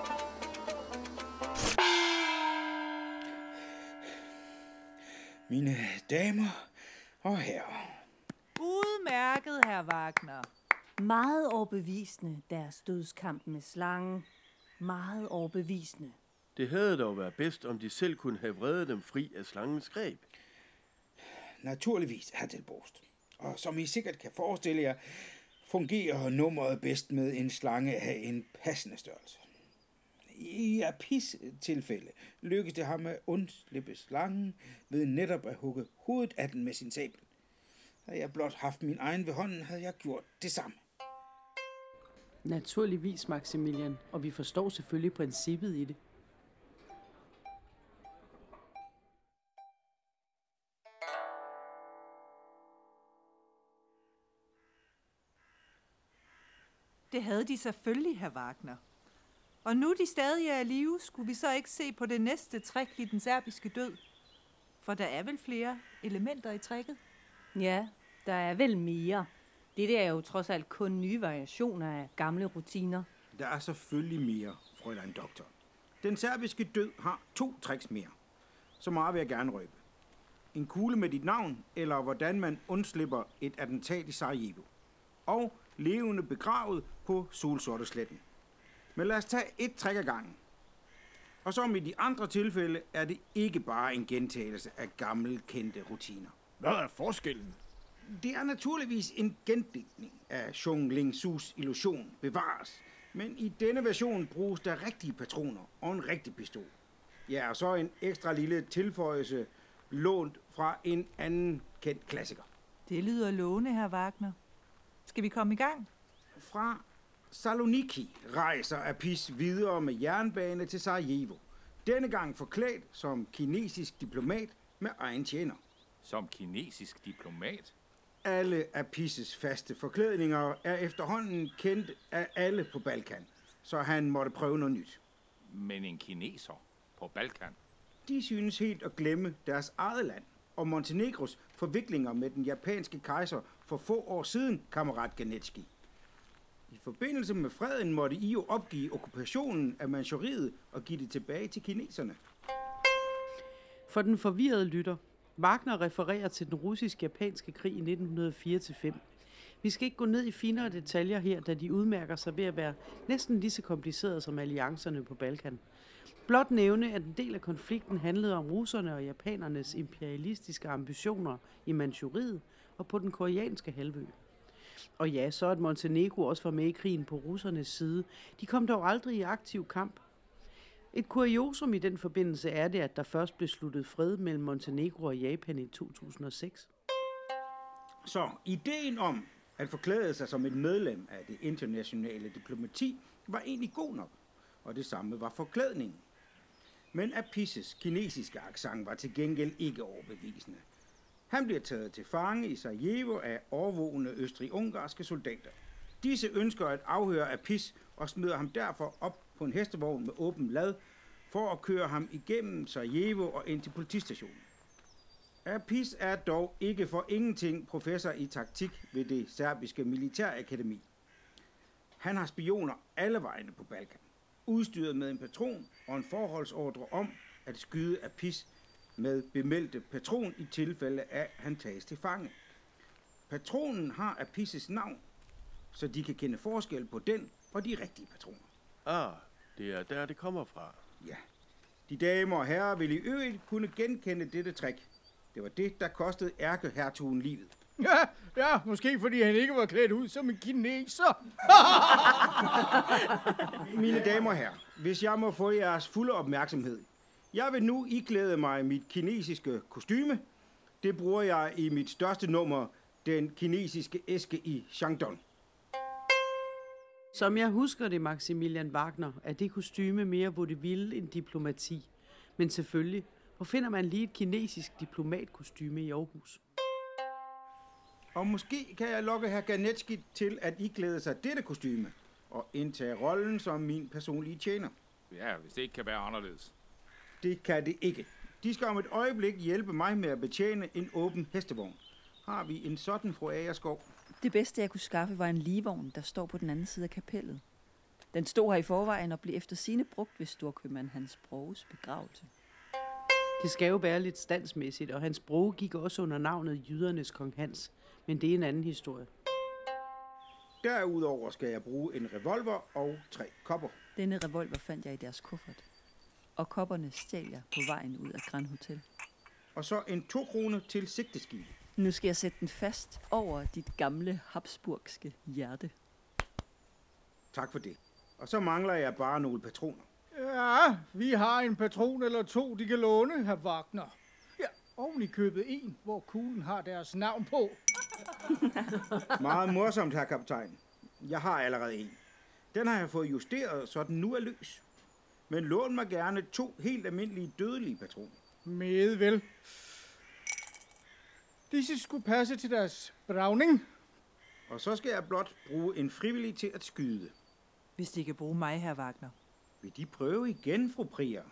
Mine damer og herrer. Udmærket, her Wagner. Meget overbevisende, deres dødskamp med slangen. Meget overbevisende. Det havde dog været bedst, om de selv kunne have vredet dem fri af slangens greb. Naturligvis, herr Delborst. Og som I sikkert kan forestille jer, fungerer nummeret bedst med en slange af en passende størrelse. I Apis tilfælde lykkedes det ham at undslippe slangen ved netop at hugge hovedet af den med sin sabel. Havde jeg blot haft min egen ved hånden, havde jeg gjort det samme. Naturligvis, Maximilian, og vi forstår selvfølgelig princippet i det. Det havde de selvfølgelig, her Wagner. Og nu de stadig er i live, skulle vi så ikke se på det næste trick i den serbiske død? For der er vel flere elementer i tricket? Ja, der er vel mere. Det er jo trods alt kun nye variationer af gamle rutiner. Der er selvfølgelig mere, frøland doktor. Den serbiske død har to tricks mere. Så meget vil jeg gerne røbe. En kugle med dit navn, eller hvordan man undslipper et attentat i Sarajevo. Og levende begravet på Solsortesletten. Men lad os tage et træk ad gangen. Og som i de andre tilfælde er det ikke bare en gentagelse af gamle kendte rutiner. Hvad er forskellen? Det er naturligvis en gendigtning af Zhong Ling Sus illusion bevares, men i denne version bruges der rigtige patroner og en rigtig pistol. Ja, og så en ekstra lille tilføjelse lånt fra en anden kendt klassiker. Det lyder lovende, her Wagner. Skal vi komme i gang? Fra Saloniki rejser Apis videre med jernbane til Sarajevo. Denne gang forklædt som kinesisk diplomat med egen tjener. Som kinesisk diplomat? Alle Apis' faste forklædninger er efterhånden kendt af alle på Balkan, så han måtte prøve noget nyt. Men en kineser på Balkan? De synes helt at glemme deres eget land og Montenegros forviklinger med den japanske kejser for få år siden, kammerat Ganetski. I forbindelse med freden måtte I jo opgive okkupationen af Manchuriet og give det tilbage til kineserne. For den forvirrede lytter, Wagner refererer til den russisk-japanske krig i 1904-5. Vi skal ikke gå ned i finere detaljer her, da de udmærker sig ved at være næsten lige så komplicerede som alliancerne på Balkan. Blot nævne, at en del af konflikten handlede om russerne og japanernes imperialistiske ambitioner i Manchuriet og på den koreanske halvø. Og ja, så at Montenegro også var med i krigen på russernes side. De kom dog aldrig i aktiv kamp. Et kuriosum i den forbindelse er det, at der først blev sluttet fred mellem Montenegro og Japan i 2006. Så ideen om at forklæde sig som et medlem af det internationale diplomati var egentlig god nok, og det samme var forklædningen. Men Apises kinesiske accent var til gengæld ikke overbevisende. Han bliver taget til fange i Sarajevo af overvågende østrig-ungarske soldater. Disse ønsker at afhøre Apis og smider ham derfor op på en hestevogn med åben lad for at køre ham igennem Sarajevo og ind til politistationen. Apis er dog ikke for ingenting professor i taktik ved det serbiske militærakademi. Han har spioner alle vegne på Balkan, udstyret med en patron og en forholdsordre om at skyde Apis med bemeldte patron i tilfælde af, at han tages til fange. Patronen har Apis' navn, så de kan kende forskel på den og de rigtige patroner. Ah, det er der, det kommer fra. Ja. De damer og herrer vil i øvrigt kunne genkende dette trick. Det var det, der kostede ærkehertugen livet. Ja, ja, måske fordi han ikke var klædt ud som en kineser. Mine damer og herrer, hvis jeg må få jeres fulde opmærksomhed. Jeg vil nu iklæde mig mit kinesiske kostyme. Det bruger jeg i mit største nummer, den kinesiske æske i Shandong. Som jeg husker det, Maximilian Wagner, er det kostyme mere vaudeville end diplomati. Men selvfølgelig, hvor finder man lige et kinesisk diplomatkostyme i Aarhus? Og måske kan jeg lokke herr Ganetski til at iklæde sig dette kostyme og indtage rollen som min personlige tjener. Ja, hvis det ikke kan være anderledes. Det kan det ikke. De skal om et øjeblik hjælpe mig med at betjene en åben hestevogn. Har vi en sådan, fru Agerskov? Det bedste, jeg kunne skaffe, var en ligevogn, der står på den anden side af kapellet. Den stod her i forvejen og blev efter sine brugt ved storkøbmand Hans Broges begravelse. Det skal jo være lidt standsmæssigt, og hans bror gik også under navnet Jydernes Kong Hans. Men det er en anden historie. Derudover skal jeg bruge en revolver og tre kopper. Denne revolver fandt jeg i deres kuffert. Og kopperne stjal jeg på vejen ud af Grand Hotel. Og så en to kroner til sigteskib. Nu skal jeg sætte den fast over dit gamle habsburgske hjerte. Tak for det. Og så mangler jeg bare nogle patroner. Ja, vi har en patron eller to, de kan låne, herr Wagner. Ja, oven i købet en, hvor kuglen har deres navn på. Meget morsomt, herr kaptajn. Jeg har allerede en. Den har jeg fået justeret, så den nu er løs. Men lån mig gerne to helt almindelige dødelige patroner. Med vel. Disse skulle passe til deres browning. Og så skal jeg blot bruge en frivillig til at skyde. Hvis de kan bruge mig, her Wagner. Vil de prøve igen, fru Prier?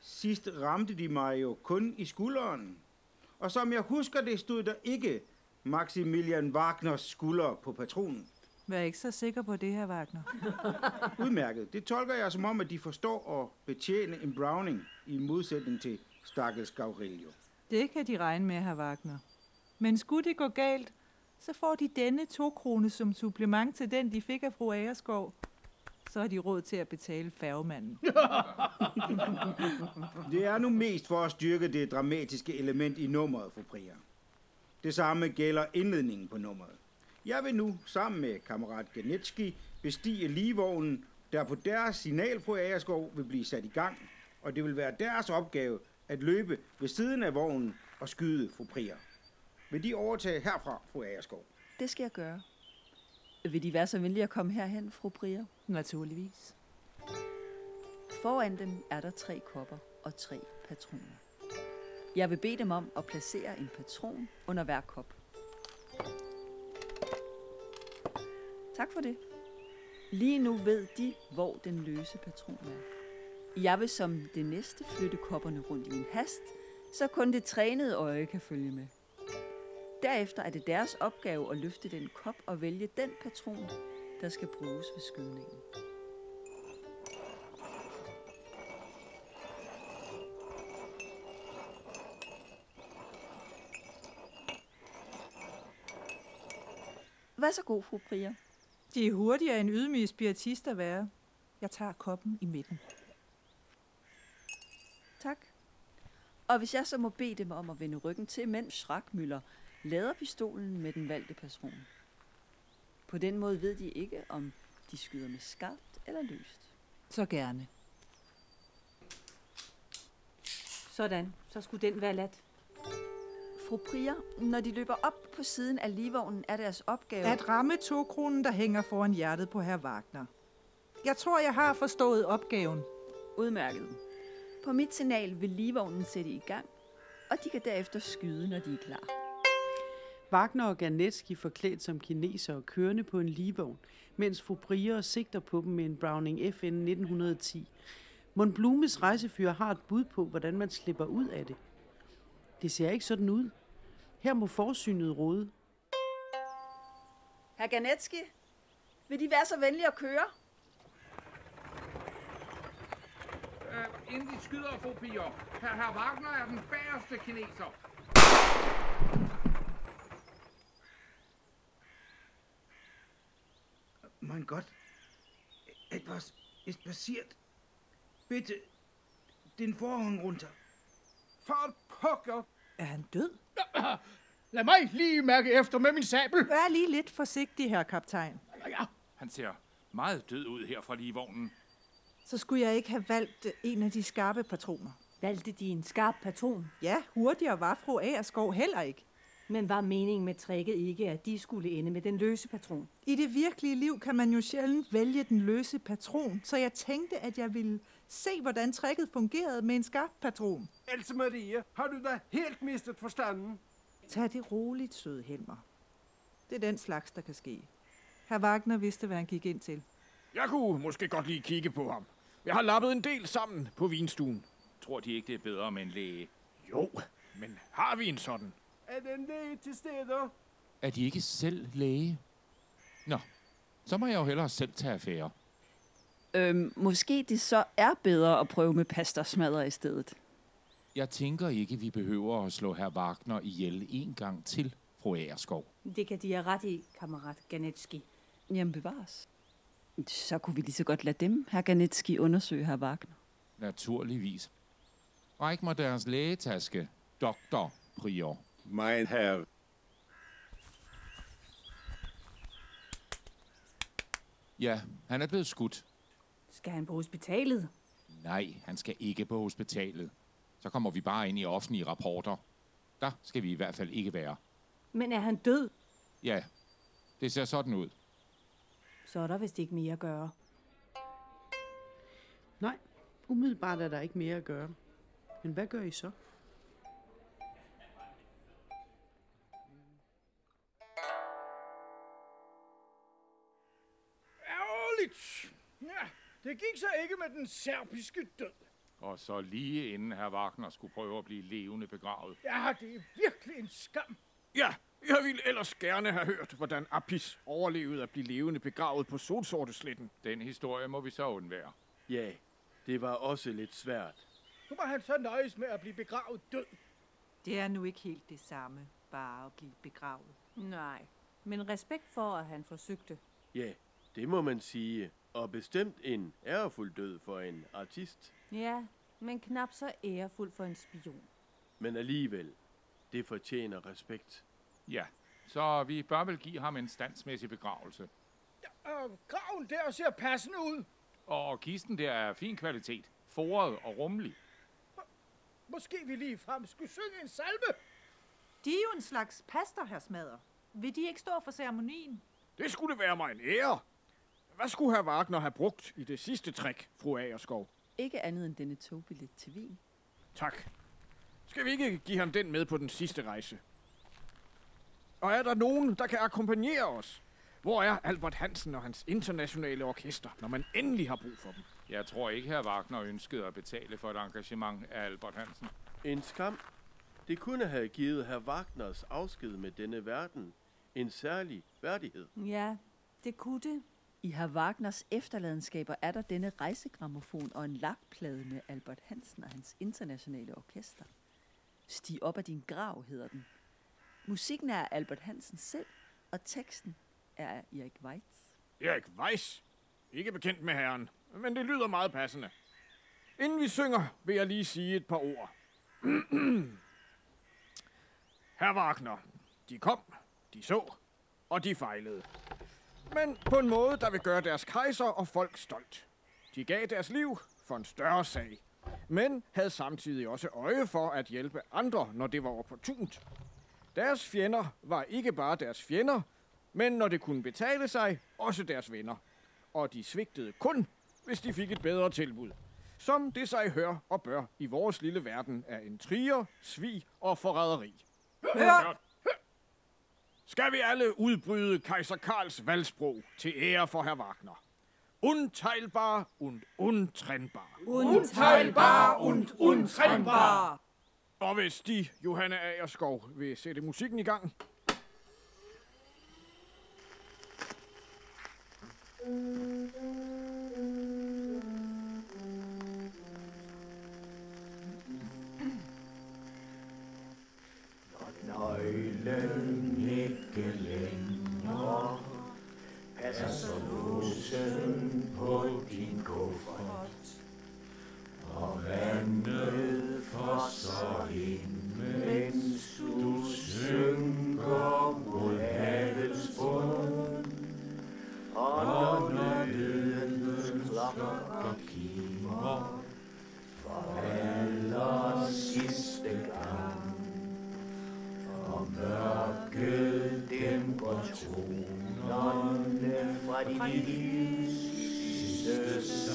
Sidst ramte de mig jo kun i skulderen. Og som jeg husker det, stod der ikke Maximilian Wagners skulder på patronen. Vær ikke så sikker på det her, Wagner. Udmærket. Det tolker jeg som om, at de forstår at betjene en Browning i modsætning til Stakkels Gavrilo. Det kan de regne med, herr Wagner. Men skulle det gå galt, så får de denne to krone som supplement til den, de fik af fru Agerskov. Så har de råd til at betale færgemanden. Det er nu mest for at styrke det dramatiske element i nummeret, fru Priya. Det samme gælder indledningen på nummeret. Jeg vil nu sammen med kammerat Genetski bestige ligevognen, der på deres signal, fru Agerskov, vil blive sat i gang, og det vil være deres opgave at løbe ved siden af vognen og skyde fru Priya. Vil de overtage herfra, fru Agerskov? Det skal jeg gøre. Vil de være så venlige at komme herhen, fru Brier? Naturligvis. Foran dem er der tre kopper og tre patroner. Jeg vil bede dem om at placere en patron under hver kop. Tak for det. Lige nu ved de, hvor den løse patron er. Jeg vil som det næste flytte kopperne rundt i en hast, så kun det trænede øje kan følge med. Derefter er det deres opgave at løfte den kop og vælge den patron, der skal bruges ved skydningen. Hvad så god, fru Prier? De er hurtigere end ydmyge spiritist at være. Jeg tager koppen i midten. Tak. Og hvis jeg så må bede dem om at vende ryggen til, mens Schrackmüller lader pistolen med den valgte patron. På den måde ved de ikke, om de skyder med skarpt eller løst. Så gerne. Sådan, så skulle den være lat. Fru Prier, når de løber op på siden af livvognen, er deres opgave... At ramme to kronen, der hænger foran hjertet på herr Wagner. Jeg tror, jeg har forstået opgaven. Udmærket. På mit signal vil livvognen sætte i gang, og de kan derefter skyde, når de er klar. Wagner og Garnetski forklædt som kineser og kørende på en livvogn, mens fru Brier sigter på dem med en Browning FN 1910. Mon Blumes rejsefyr har et bud på, hvordan man slipper ud af det. Det ser ikke sådan ud. Her må forsynet råde. Herr Ganetski, vil de være så venlige at køre? Øh, inden de skyder, fru Piger. Herr, herr Wagner er den bagerste kineser. Mein Gott, etwas ist passiert. Bitte, den Vorhang runter. For pokker! Er han død? Lad mig lige mærke efter med min sabel. Vær lige lidt forsigtig, herr kaptajn. Ja, Han ser meget død ud her fra livvognen. Så skulle jeg ikke have valgt en af de skarpe patroner. Valgte de en skarp patron? Ja, hurtigere var fru Agerskov heller ikke. Men var meningen med tricket ikke, at de skulle ende med den løse patron? I det virkelige liv kan man jo sjældent vælge den løse patron, så jeg tænkte, at jeg ville se, hvordan tricket fungerede med en skarp patron. Else Marie, har du da helt mistet forstanden? Tag det roligt, søde Helmer. Det er den slags, der kan ske. Herr Wagner vidste, hvad han gik ind til. Jeg kunne måske godt lige kigge på ham. Jeg har lappet en del sammen på vinstuen. Tror de ikke, det er bedre med en læge? Jo, men har vi en sådan? Er den læge til stede? Er de ikke selv læge? Nå, så må jeg jo hellere selv tage affære. Øhm, måske det så er bedre at prøve med pasta smadre i stedet. Jeg tænker ikke, vi behøver at slå herr Wagner ihjel en gang til, fru Agerskov. Det kan de have ret i, kammerat Ganetski. Jamen bevares. Så kunne vi lige så godt lade dem, herr Ganetski, undersøge herr Wagner. Naturligvis. Ræk mig deres lægetaske, doktor Prior. Mein Herr, Ja, han er blevet skudt. Skal han på hospitalet? Nej, han skal ikke på hospitalet. Så kommer vi bare ind i offentlige rapporter. Der skal vi i hvert fald ikke være. Men er han død? Ja, det ser sådan ud. Så er der vist ikke mere at gøre. Nej, umiddelbart er der ikke mere at gøre. Men hvad gør I så? Det gik så ikke med den serbiske død. Og så lige inden herr Wagner skulle prøve at blive levende begravet. Ja, det er virkelig en skam. Ja, Jeg ville ellers gerne have hørt, hvordan Apis overlevede at blive levende begravet på Solsortesletten. Den historie må vi så undvære. Ja, det var også lidt svært. Nu må han så nøjes med at blive begravet død. Det er nu ikke helt det samme, bare at blive begravet. Nej, men respekt for, at han forsøgte. Ja, det må man sige. Og bestemt en ærefuld død for en artist. Ja, men knap så ærefuld for en spion. Men alligevel, det fortjener respekt. Ja, så vi bør vel give ham en standsmæssig begravelse. Og graven der ser passende ud. Og kisten der er fin kvalitet. Foret og rummelig. Måske vi lige frem skulle synge en salme. De er jo en slags pastor, her smadrer. Vil de ikke stå for ceremonien? Det skulle være mig en ære. Hvad skulle herr Wagner have brugt i det sidste træk, fru Agerskov? Ikke andet end denne togbillet til Wien. Tak. Skal vi ikke give ham den med på den sidste rejse? Og er der nogen, der kan akkompagnere os? Hvor er Albert Hansen og hans internationale orkester, når man endelig har brug for dem? Jeg tror ikke, herr Wagner ønskede at betale for et engagement af Albert Hansen. En skam. Det kunne have givet herr Wagners afsked med denne verden en særlig værdighed. Ja, det kunne det. I herr Wagners efterladenskaber er der denne rejsegrammofon og en lakplade med Albert Hansen og hans internationale orkester. Stig op af din grav, hedder den. Musikken er Albert Hansen selv, og teksten er Erik Weitz. Erik Weiss. Ikke bekendt med herren, men det lyder meget passende. Inden vi synger, vil jeg lige sige et par ord. Herr Wagner, de kom, de så, og de fejlede. Men på en måde, der vil gøre deres kejser og folk stolt. De gav deres liv for en større sag, men havde samtidig også øje for at hjælpe andre, når det var opportunt. Deres fjender var ikke bare deres fjender, men når det kunne betale sig, også deres venner. Og de svigtede kun, hvis de fik et bedre tilbud. Som det sig hører og bør i vores lille verden af intriger, svig og forræderi. Hør! Skal vi alle udbryde kejser Karls valgsprog til ære for herr Wagner? Unteilbar und untrennbar. Unteilbar und untrennbar. Og hvis de, Johanne Agerskov, vil sætte musikken i gang. Nøglen ikke længere passer låsen på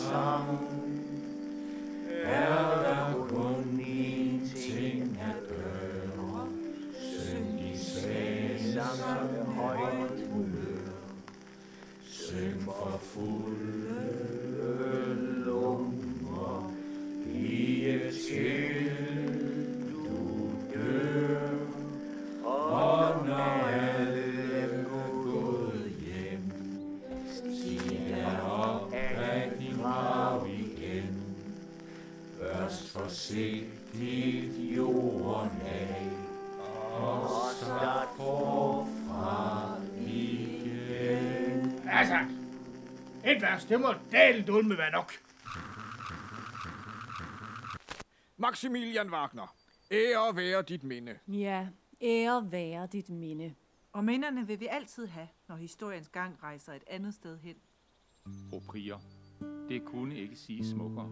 sidste Vers, det må dalen dulme være nok. Maximilian Wagner, ære være dit minde. Ja, ære være dit minde. Og minderne vil vi altid have, når historiens gang rejser et andet sted hen. Fru Prier, det kunne ikke sige smukkere.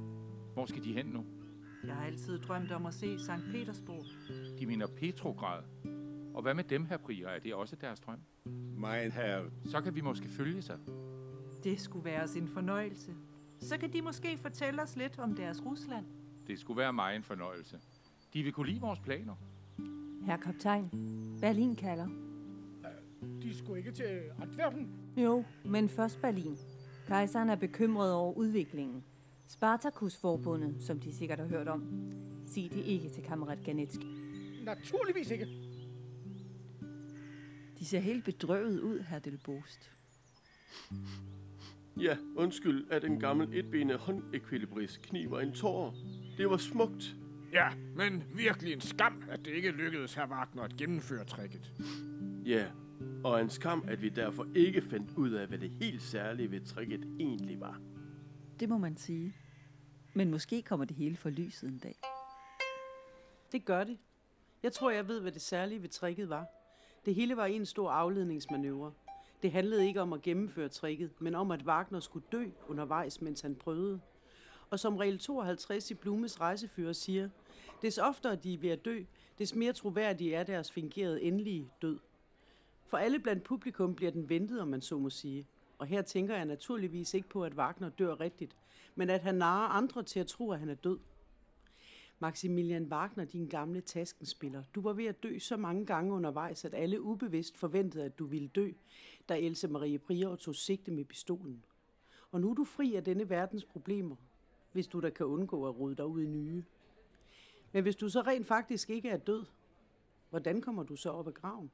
Hvor skal de hen nu? Jeg har altid drømt om at se Sankt Petersborg. De mener Petrograd. Og hvad med dem, her Prier? Er det også deres drøm? Mein herr, Så kan vi måske følge sig. Det skulle være os en fornøjelse. Så kan de måske fortælle os lidt om deres Rusland. Det skulle være mig en fornøjelse. De vil kunne lide vores planer. Herr kaptajn, Berlin kalder. De skulle ikke til Antwerpen. Jo, men først Berlin. Kejseren er bekymret over udviklingen. Spartakus-forbundet, som de sikkert har hørt om. Sig det ikke til kammerat Ganetski. Naturligvis ikke. De ser helt bedrøvet ud, herr Delbost. Ja, undskyld, at en gammel etbenet håndekvilibrist kniver en tår. Det var smukt. Ja, men virkelig en skam, at det ikke lykkedes herr Wagner at gennemføre tricket. Ja, og en skam, at vi derfor ikke fandt ud af, hvad det helt særlige ved tricket egentlig var. Det må man sige. Men måske kommer det hele for lyset en dag. Det gør det. Jeg tror, jeg ved, hvad det særlige ved tricket var. Det hele var en stor afledningsmanøvre. Det handlede ikke om at gennemføre tricket, men om, at Wagner skulle dø undervejs, mens han prøvede. Og som regel 52 i Blumes rejsefører siger, des oftere de er ved at dø, des mere troværdige er deres fingerede endelige død. For alle blandt publikum bliver den ventet, om man så må sige. Og her tænker jeg naturligvis ikke på, at Wagner dør rigtigt, men at han narer andre til at tro, at han er død. Maximilian Wagner, din gamle taskenspiller, du var ved at dø så mange gange undervejs, at alle ubevidst forventede, at du ville dø, da Else Marie Prior tog sigte med pistolen. Og nu er du fri af denne verdens problemer, hvis du da kan undgå at rode dig ud i nye. Men hvis du så rent faktisk ikke er død, hvordan kommer du så op af graven?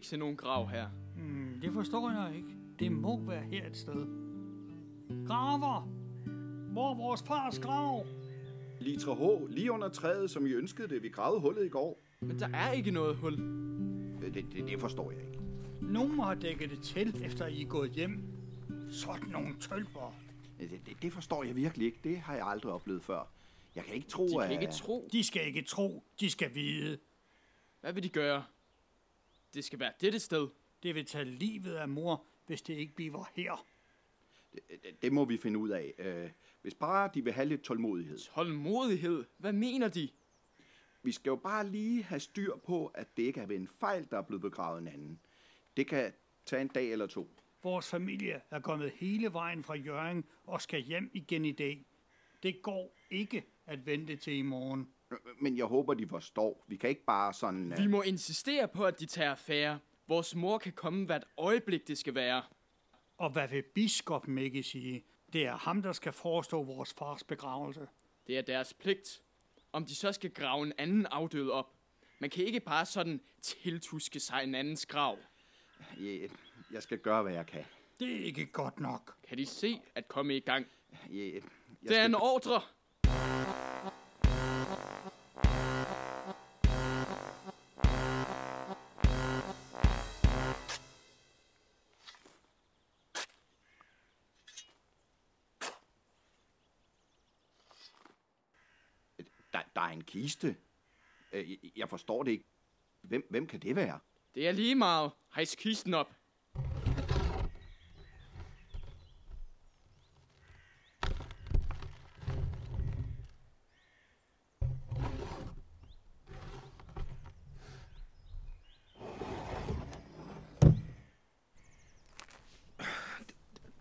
Jeg kan ikke se nogen grav her. Hmm, det forstår jeg ikke. Det må være her et sted. Graver! Hvor er vores fars grav? Litra H, lige under træet, som I ønskede det. Vi gravede hullet i går. Men der er ikke noget hul. Det, det, det forstår jeg ikke. Nogen må have dækket det til, efter I er gået hjem. Sådan nogle tølper. Det, det, det forstår jeg virkelig ikke. Det har jeg aldrig oplevet før. Jeg kan ikke tro, De kan at... ikke tro. De skal ikke tro. De skal vide. Hvad vil de gøre? Det skal være dette sted. Det vil tage livet af mor, hvis det ikke bliver her. Det, det, det må vi finde ud af. Øh, Hvis bare de vil have lidt tålmodighed. Tålmodighed? Hvad mener de? Vi skal jo bare lige have styr på, at det ikke er ved en fejl, der er blevet begravet en anden. Det kan tage en dag eller to. Vores familie er kommet hele vejen fra Jørgen og skal hjem igen i dag. Det går ikke at vente til i morgen. Men jeg håber, de forstår. Vi kan ikke bare sådan... Vi må insistere på, at de tager affære. Vores mor kan komme hvert øjeblik, det skal være. Og hvad vil biskoppen ikke sige? Det er ham, der skal forestå vores fars begravelse. Det er deres pligt. Om de så skal grave en anden afdød op. Man kan ikke bare sådan tiltuske sig en andens grav. Jeg, jeg skal gøre, hvad jeg kan. Det er ikke godt nok. Kan de se at komme i gang? Jeg, jeg Det er en ordre. Kiste. Øh, Jeg, forstår det ikke. Hvem, hvem kan det være? Det er lige meget. Hejs kisten op.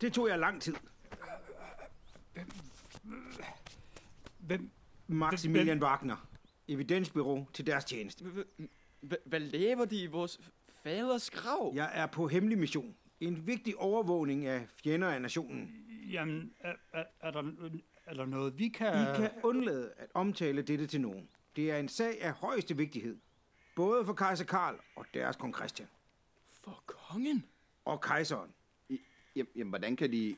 Det tog jeg lang tid. Hvem? Maximilian Wagner. Evidensbyrå til deres tjeneste. Hvad laver de i vores faders grav? Jeg er på hemmelig mission. En vigtig overvågning af fjender af nationen. Jamen, er, er, er, der, er der noget, vi kan... I kan undlade at omtale dette til nogen. Det er en sag af højeste vigtighed. Både for kejser Karl og deres kong Christian. For kongen? Og kejseren. Jamen, jamen hvordan kan de...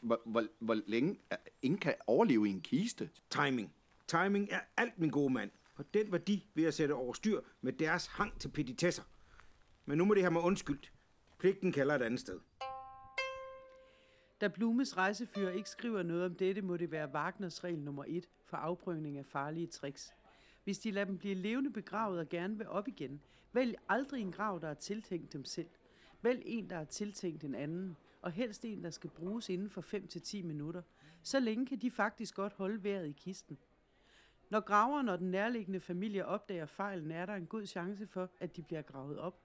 Hvor, hvor, hvor længe... Ingen kan overleve i en kiste? Timing. Timing er alt, min gode mand. Og den var de ved at sætte over styr med deres hang til petitesser. Men nu må det have mig undskyldt. Pligten kalder et andet sted. Da Blumes rejsefyr ikke skriver noget om dette, må det være Wagners regel nummer et for afprøvning af farlige tricks. Hvis de lader dem blive levende begravet og gerne vil op igen, vælg aldrig en grav, der er tiltænkt dem selv. Vælg en, der er tiltænkt en anden, og helst en, der skal bruges inden for 5-10 minutter. Så længe kan de faktisk godt holde vejret i kisten. Når graveren og den nærliggende familie opdager fejlen, er der en god chance for, at de bliver gravet op.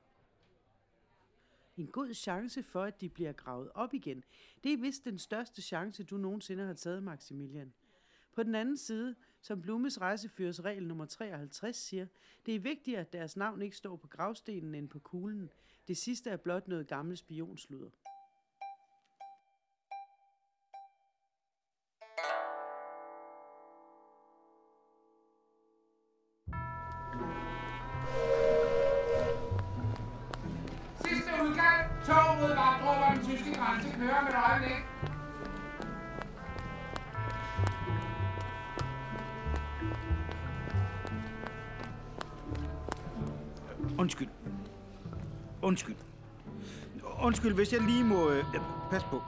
En god chance for, at de bliver gravet op igen. Det er vist den største chance, du nogensinde har taget, Maximilian. På den anden side, som Blumes rejsefyrs regel nummer 53 siger, det er vigtigere, at deres navn ikke står på gravstenen end på kuglen. Det sidste er blot noget gammelt spionsluder. Undskyld, hvis jeg lige må... Øh, pas på.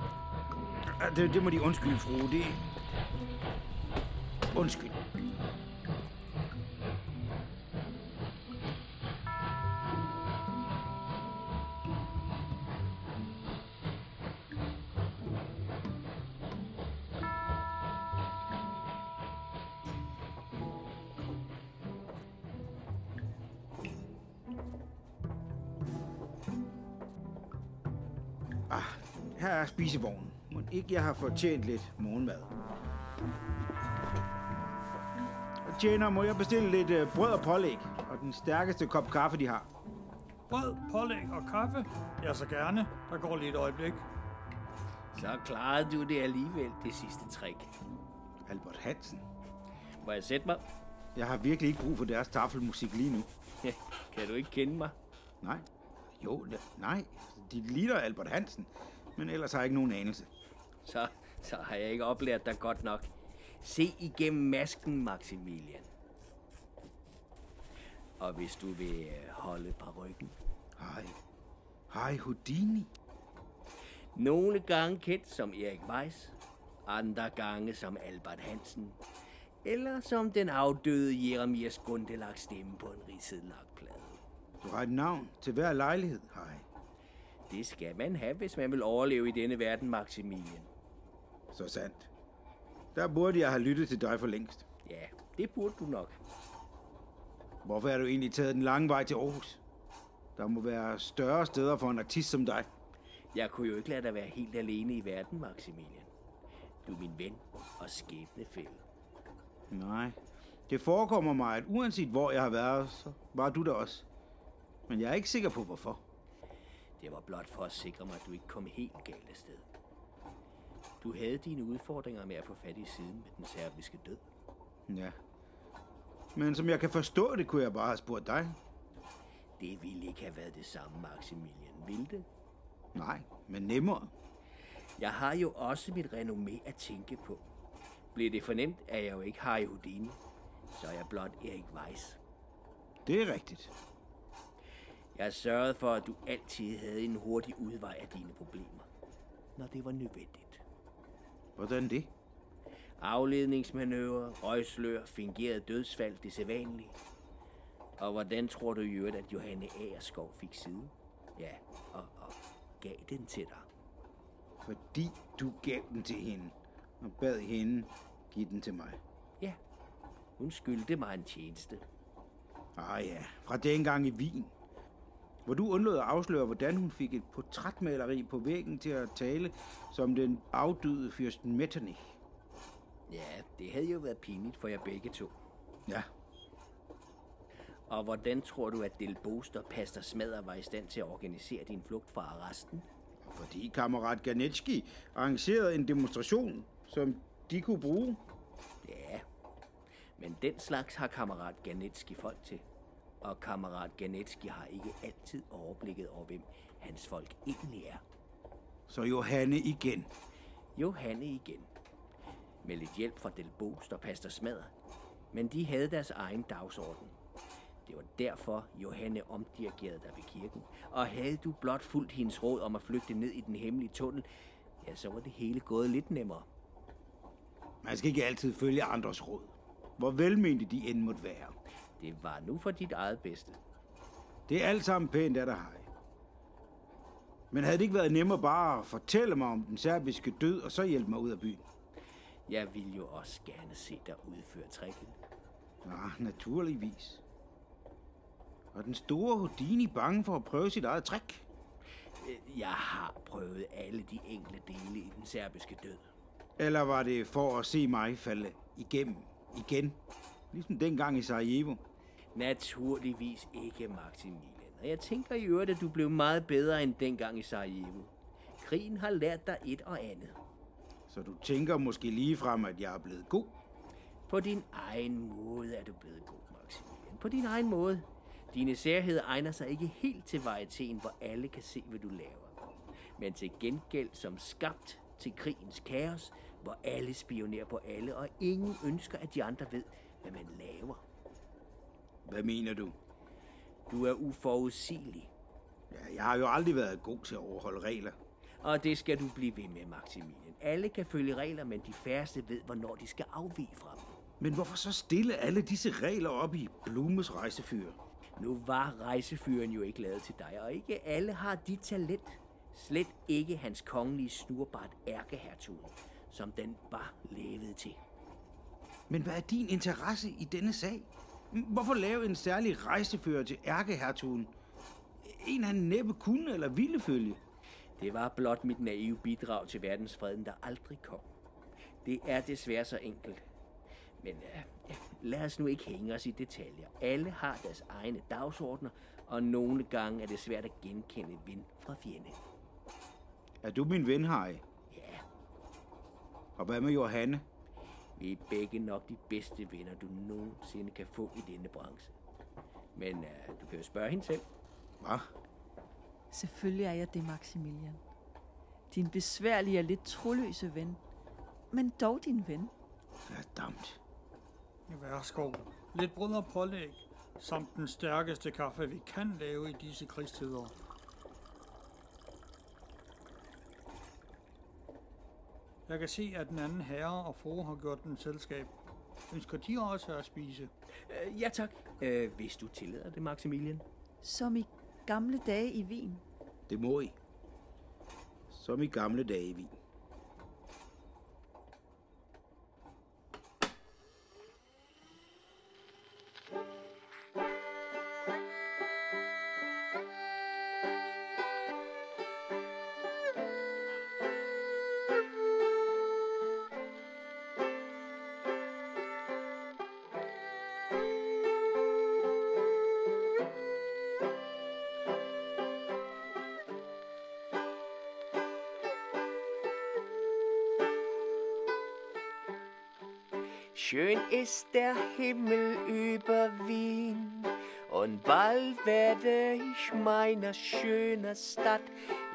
Det, det må de undskylde, fru. Det... Undskyld. Her er spisevognen. Må ikke jeg har fortjent lidt morgenmad. Tjener, må jeg bestille lidt øh, brød og pålæg, og den stærkeste kop kaffe, de har. Brød, pålæg og kaffe? Ja, så gerne. Der går lige et øjeblik. Så klarede du det alligevel, det sidste trick. Albert Hansen. Må jeg sætte mig? Jeg har virkelig ikke brug for deres taffelmusik lige nu. Kan du ikke kende mig? Nej. Jo, ne- nej. De ligner Albert Hansen, men ellers har jeg ikke nogen anelse. Så, så har jeg ikke oplært dig godt nok. Se igennem masken, Maximilian. Og hvis du vil øh, holde på ryggen. Hej. Hej, Houdini. Nogle gange kendt som Erik Weiss, andre gange som Albert Hansen, eller som den afdøde Jeremias Gundelag stemme på en ridset lakplade. Du har et navn til hver lejlighed, hej. Det skal man have, hvis man vil overleve i denne verden, Maximilian. Så sandt. Der burde jeg have lyttet til dig for længst. Ja, det burde du nok. Hvorfor er du egentlig taget den lange vej til Aarhus? Der må være større steder for en artist som dig. Jeg kunne jo ikke lade dig være helt alene i verden, Maximilian. Du er min ven og skæbnefælde. Nej, det forekommer mig, at uanset hvor jeg har været, så var du der også. Men jeg er ikke sikker på, hvorfor. Det var blot for at sikre mig, at du ikke kom helt galt sted. Du havde dine udfordringer med at få fat i siden med den serbiske død. Ja. Men som jeg kan forstå det, kunne jeg bare have spurgt dig. Det ville ikke have været det samme, Maximilian. Ville det? Nej, men nemmere. Jeg har jo også mit renommé at tænke på. Bliver det fornemt, at jeg jo ikke har Houdini, så er jeg blot Erik Weiss. Det er rigtigt. Jeg sørgede for, at du altid havde en hurtig udvej af dine problemer, når det var nødvendigt. Hvordan det? Afledningsmanøvre, røgslør, fingeret dødsfald, det sædvanlige. Og hvordan tror du i øvrigt, at Johanne Aerskov fik siden? Ja, og, og gav den til dig. Fordi du gav den til hende, og bad hende give den til mig. Ja, hun skyldte mig en tjeneste. Ah ja, fra dengang i Wien. Hvor du undlod at afsløre, hvordan hun fik et portrætmaleri på væggen til at tale som den afdøde fyrsten Metternich. Ja, det havde jo været pinligt for jer begge to. Ja. Og hvordan tror du, at Del Bost og Pastor Smadder var i stand til at organisere din flugt fra arresten? Fordi kammerat Ganetski arrangerede en demonstration, som de kunne bruge. Ja, men den slags har kammerat Ganetski folk til. Og kammerat Ganetski har ikke altid overblikket over, hvem hans folk egentlig er. Så Johanne igen. Johanne igen. Med lidt hjælp fra Del Bost og Pastor Smadder. Men de havde deres egen dagsorden. Det var derfor, Johanne omdirigerede dig ved kirken. Og havde du blot fulgt hendes råd om at flygte ned i den hemmelige tunnel, ja, så var det hele gået lidt nemmere. Man skal ikke altid følge andres råd. Hvor velmente de end måtte være. Det var nu for dit eget bedste. Det er alt sammen pænt af dig, Hej. Men havde det ikke været nemmere bare at fortælle mig om den serbiske død, og så hjælpe mig ud af byen? Jeg vil jo også gerne se dig udføre tricket. Ja, naturligvis. Og den store Houdini bange for at prøve sit eget trick? Jeg har prøvet alle de enkle dele i den serbiske død. Eller var det for at se mig falde igennem igen? Ligesom dengang i Sarajevo. Naturligvis ikke, Maximilian. Og jeg tænker i øvrigt, at du blev meget bedre end dengang i Sarajevo. Krigen har lært dig et og andet. Så du tænker måske lige frem, at jeg er blevet god? På din egen måde er du blevet god, Maximilian. På din egen måde. Dine særheder egner sig ikke helt til varietéen, hvor alle kan se, hvad du laver. Men til gengæld som skabt til krigens kaos, hvor alle spionerer på alle, og ingen ønsker, at de andre ved, hvad man laver. Hvad mener du? Du er uforudsigelig. Ja, jeg har jo aldrig været god til at overholde regler. Og det skal du blive ved med, Maximilian. Alle kan følge regler, men de færreste ved, hvornår de skal afvige fra dem. Men hvorfor så stille alle disse regler op i Blumes rejsefyr? Nu var rejsefyren jo ikke lavet til dig, og ikke alle har dit talent. Slet ikke hans kongelige snurbart ærkehertug, som den var lavet til. Men hvad er din interesse i denne sag? Hvorfor lave en særlig rejsefører til ærkehertugen? En han næppe kunne eller ville følge. Det var blot mit naive bidrag til verdensfreden, der aldrig kom. Det er desværre så enkelt. Men uh, lad os nu ikke hænge os i detaljer. Alle har deres egne dagsordner, og nogle gange er det svært at genkende ven fra fjende. Er du min ven, Harry? Ja. Og hvad med Johanne? Vi er begge nok de bedste venner, du nogensinde kan få i denne branche. Men uh, du kan jo spørge hende selv. Hvad? Selvfølgelig er jeg det, Maximilian. Din besværlige og lidt troløse ven. Men dog din ven. Verdammt. Værsgo. Lidt brød og pålæg, samt den stærkeste kaffe, vi kan lave i disse krigstider. Jeg kan se, at den anden herre og fru har gjort den selskab. Ønsker de også at spise? Uh, ja tak, uh, hvis du tillader det, Maximilian. Som i gamle dage i Wien. Det må I. Som i gamle dage i Wien. Ist der Himmel über Wien und bald werde ich meiner schönen Stadt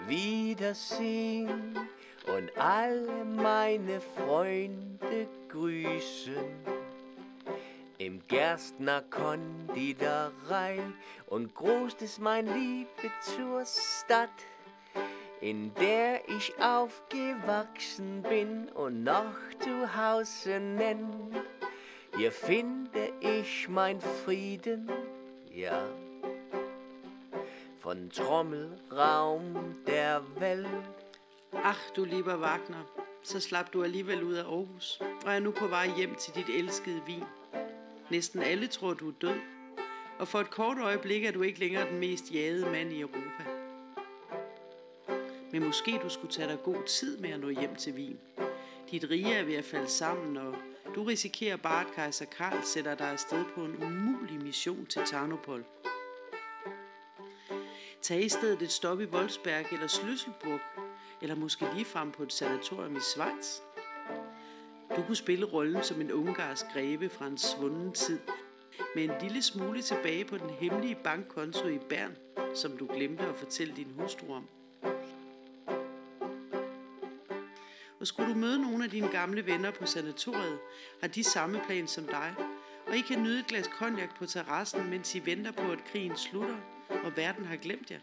wiedersehen und alle meine Freunde grüßen. Im Gerstner Konditorei und groß ist mein Liebe zur Stadt in der ich aufgewachsen bin und noch zu Hause nenn. Hier finde ich mein Frieden, ja. Von Trommelraum der Welt. Ach, du lieber Wagner, så slap du alligevel ud af Aarhus, og er nu på vej hjem til dit elskede vin. Næsten alle tror, du er død, og for et kort øjeblik er du ikke længere den mest jagede mand i Europa. Men måske du skulle tage dig god tid med at nå hjem til Wien. Dit rige er ved at falde sammen, og du risikerer bare, at kejser Karl sætter dig afsted på en umulig mission til Tarnopol. Tag i stedet et stop i Wolfsberg eller Schlüsselburg, eller måske lige frem på et sanatorium i Schweiz. Du kunne spille rollen som en ungarsk greve fra en svunden tid, med en lille smule tilbage på den hemmelige bankkonto i Bern, som du glemte at fortælle din hustru om. Og skulle du møde nogle af dine gamle venner på sanatoriet, har de samme plan som dig, og I kan nyde et glas konjak på terrassen, mens I venter på, at krigen slutter, og verden har glemt jer.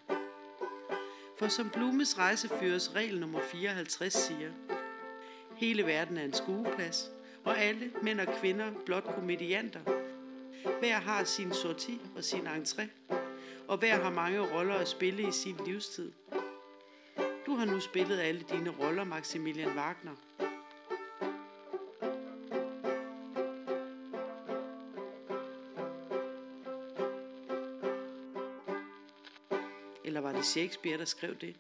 For som Blumes rejsefyres regel nummer 54 siger, hele verden er en skueplads, og alle, mænd og kvinder, blot komedianter. Hver har sin sorti og sin entré, og hver har mange roller at spille i sin livstid. Du har nu spillet alle dine roller, Maximilian Wagner. Eller var det Shakespeare, der skrev det?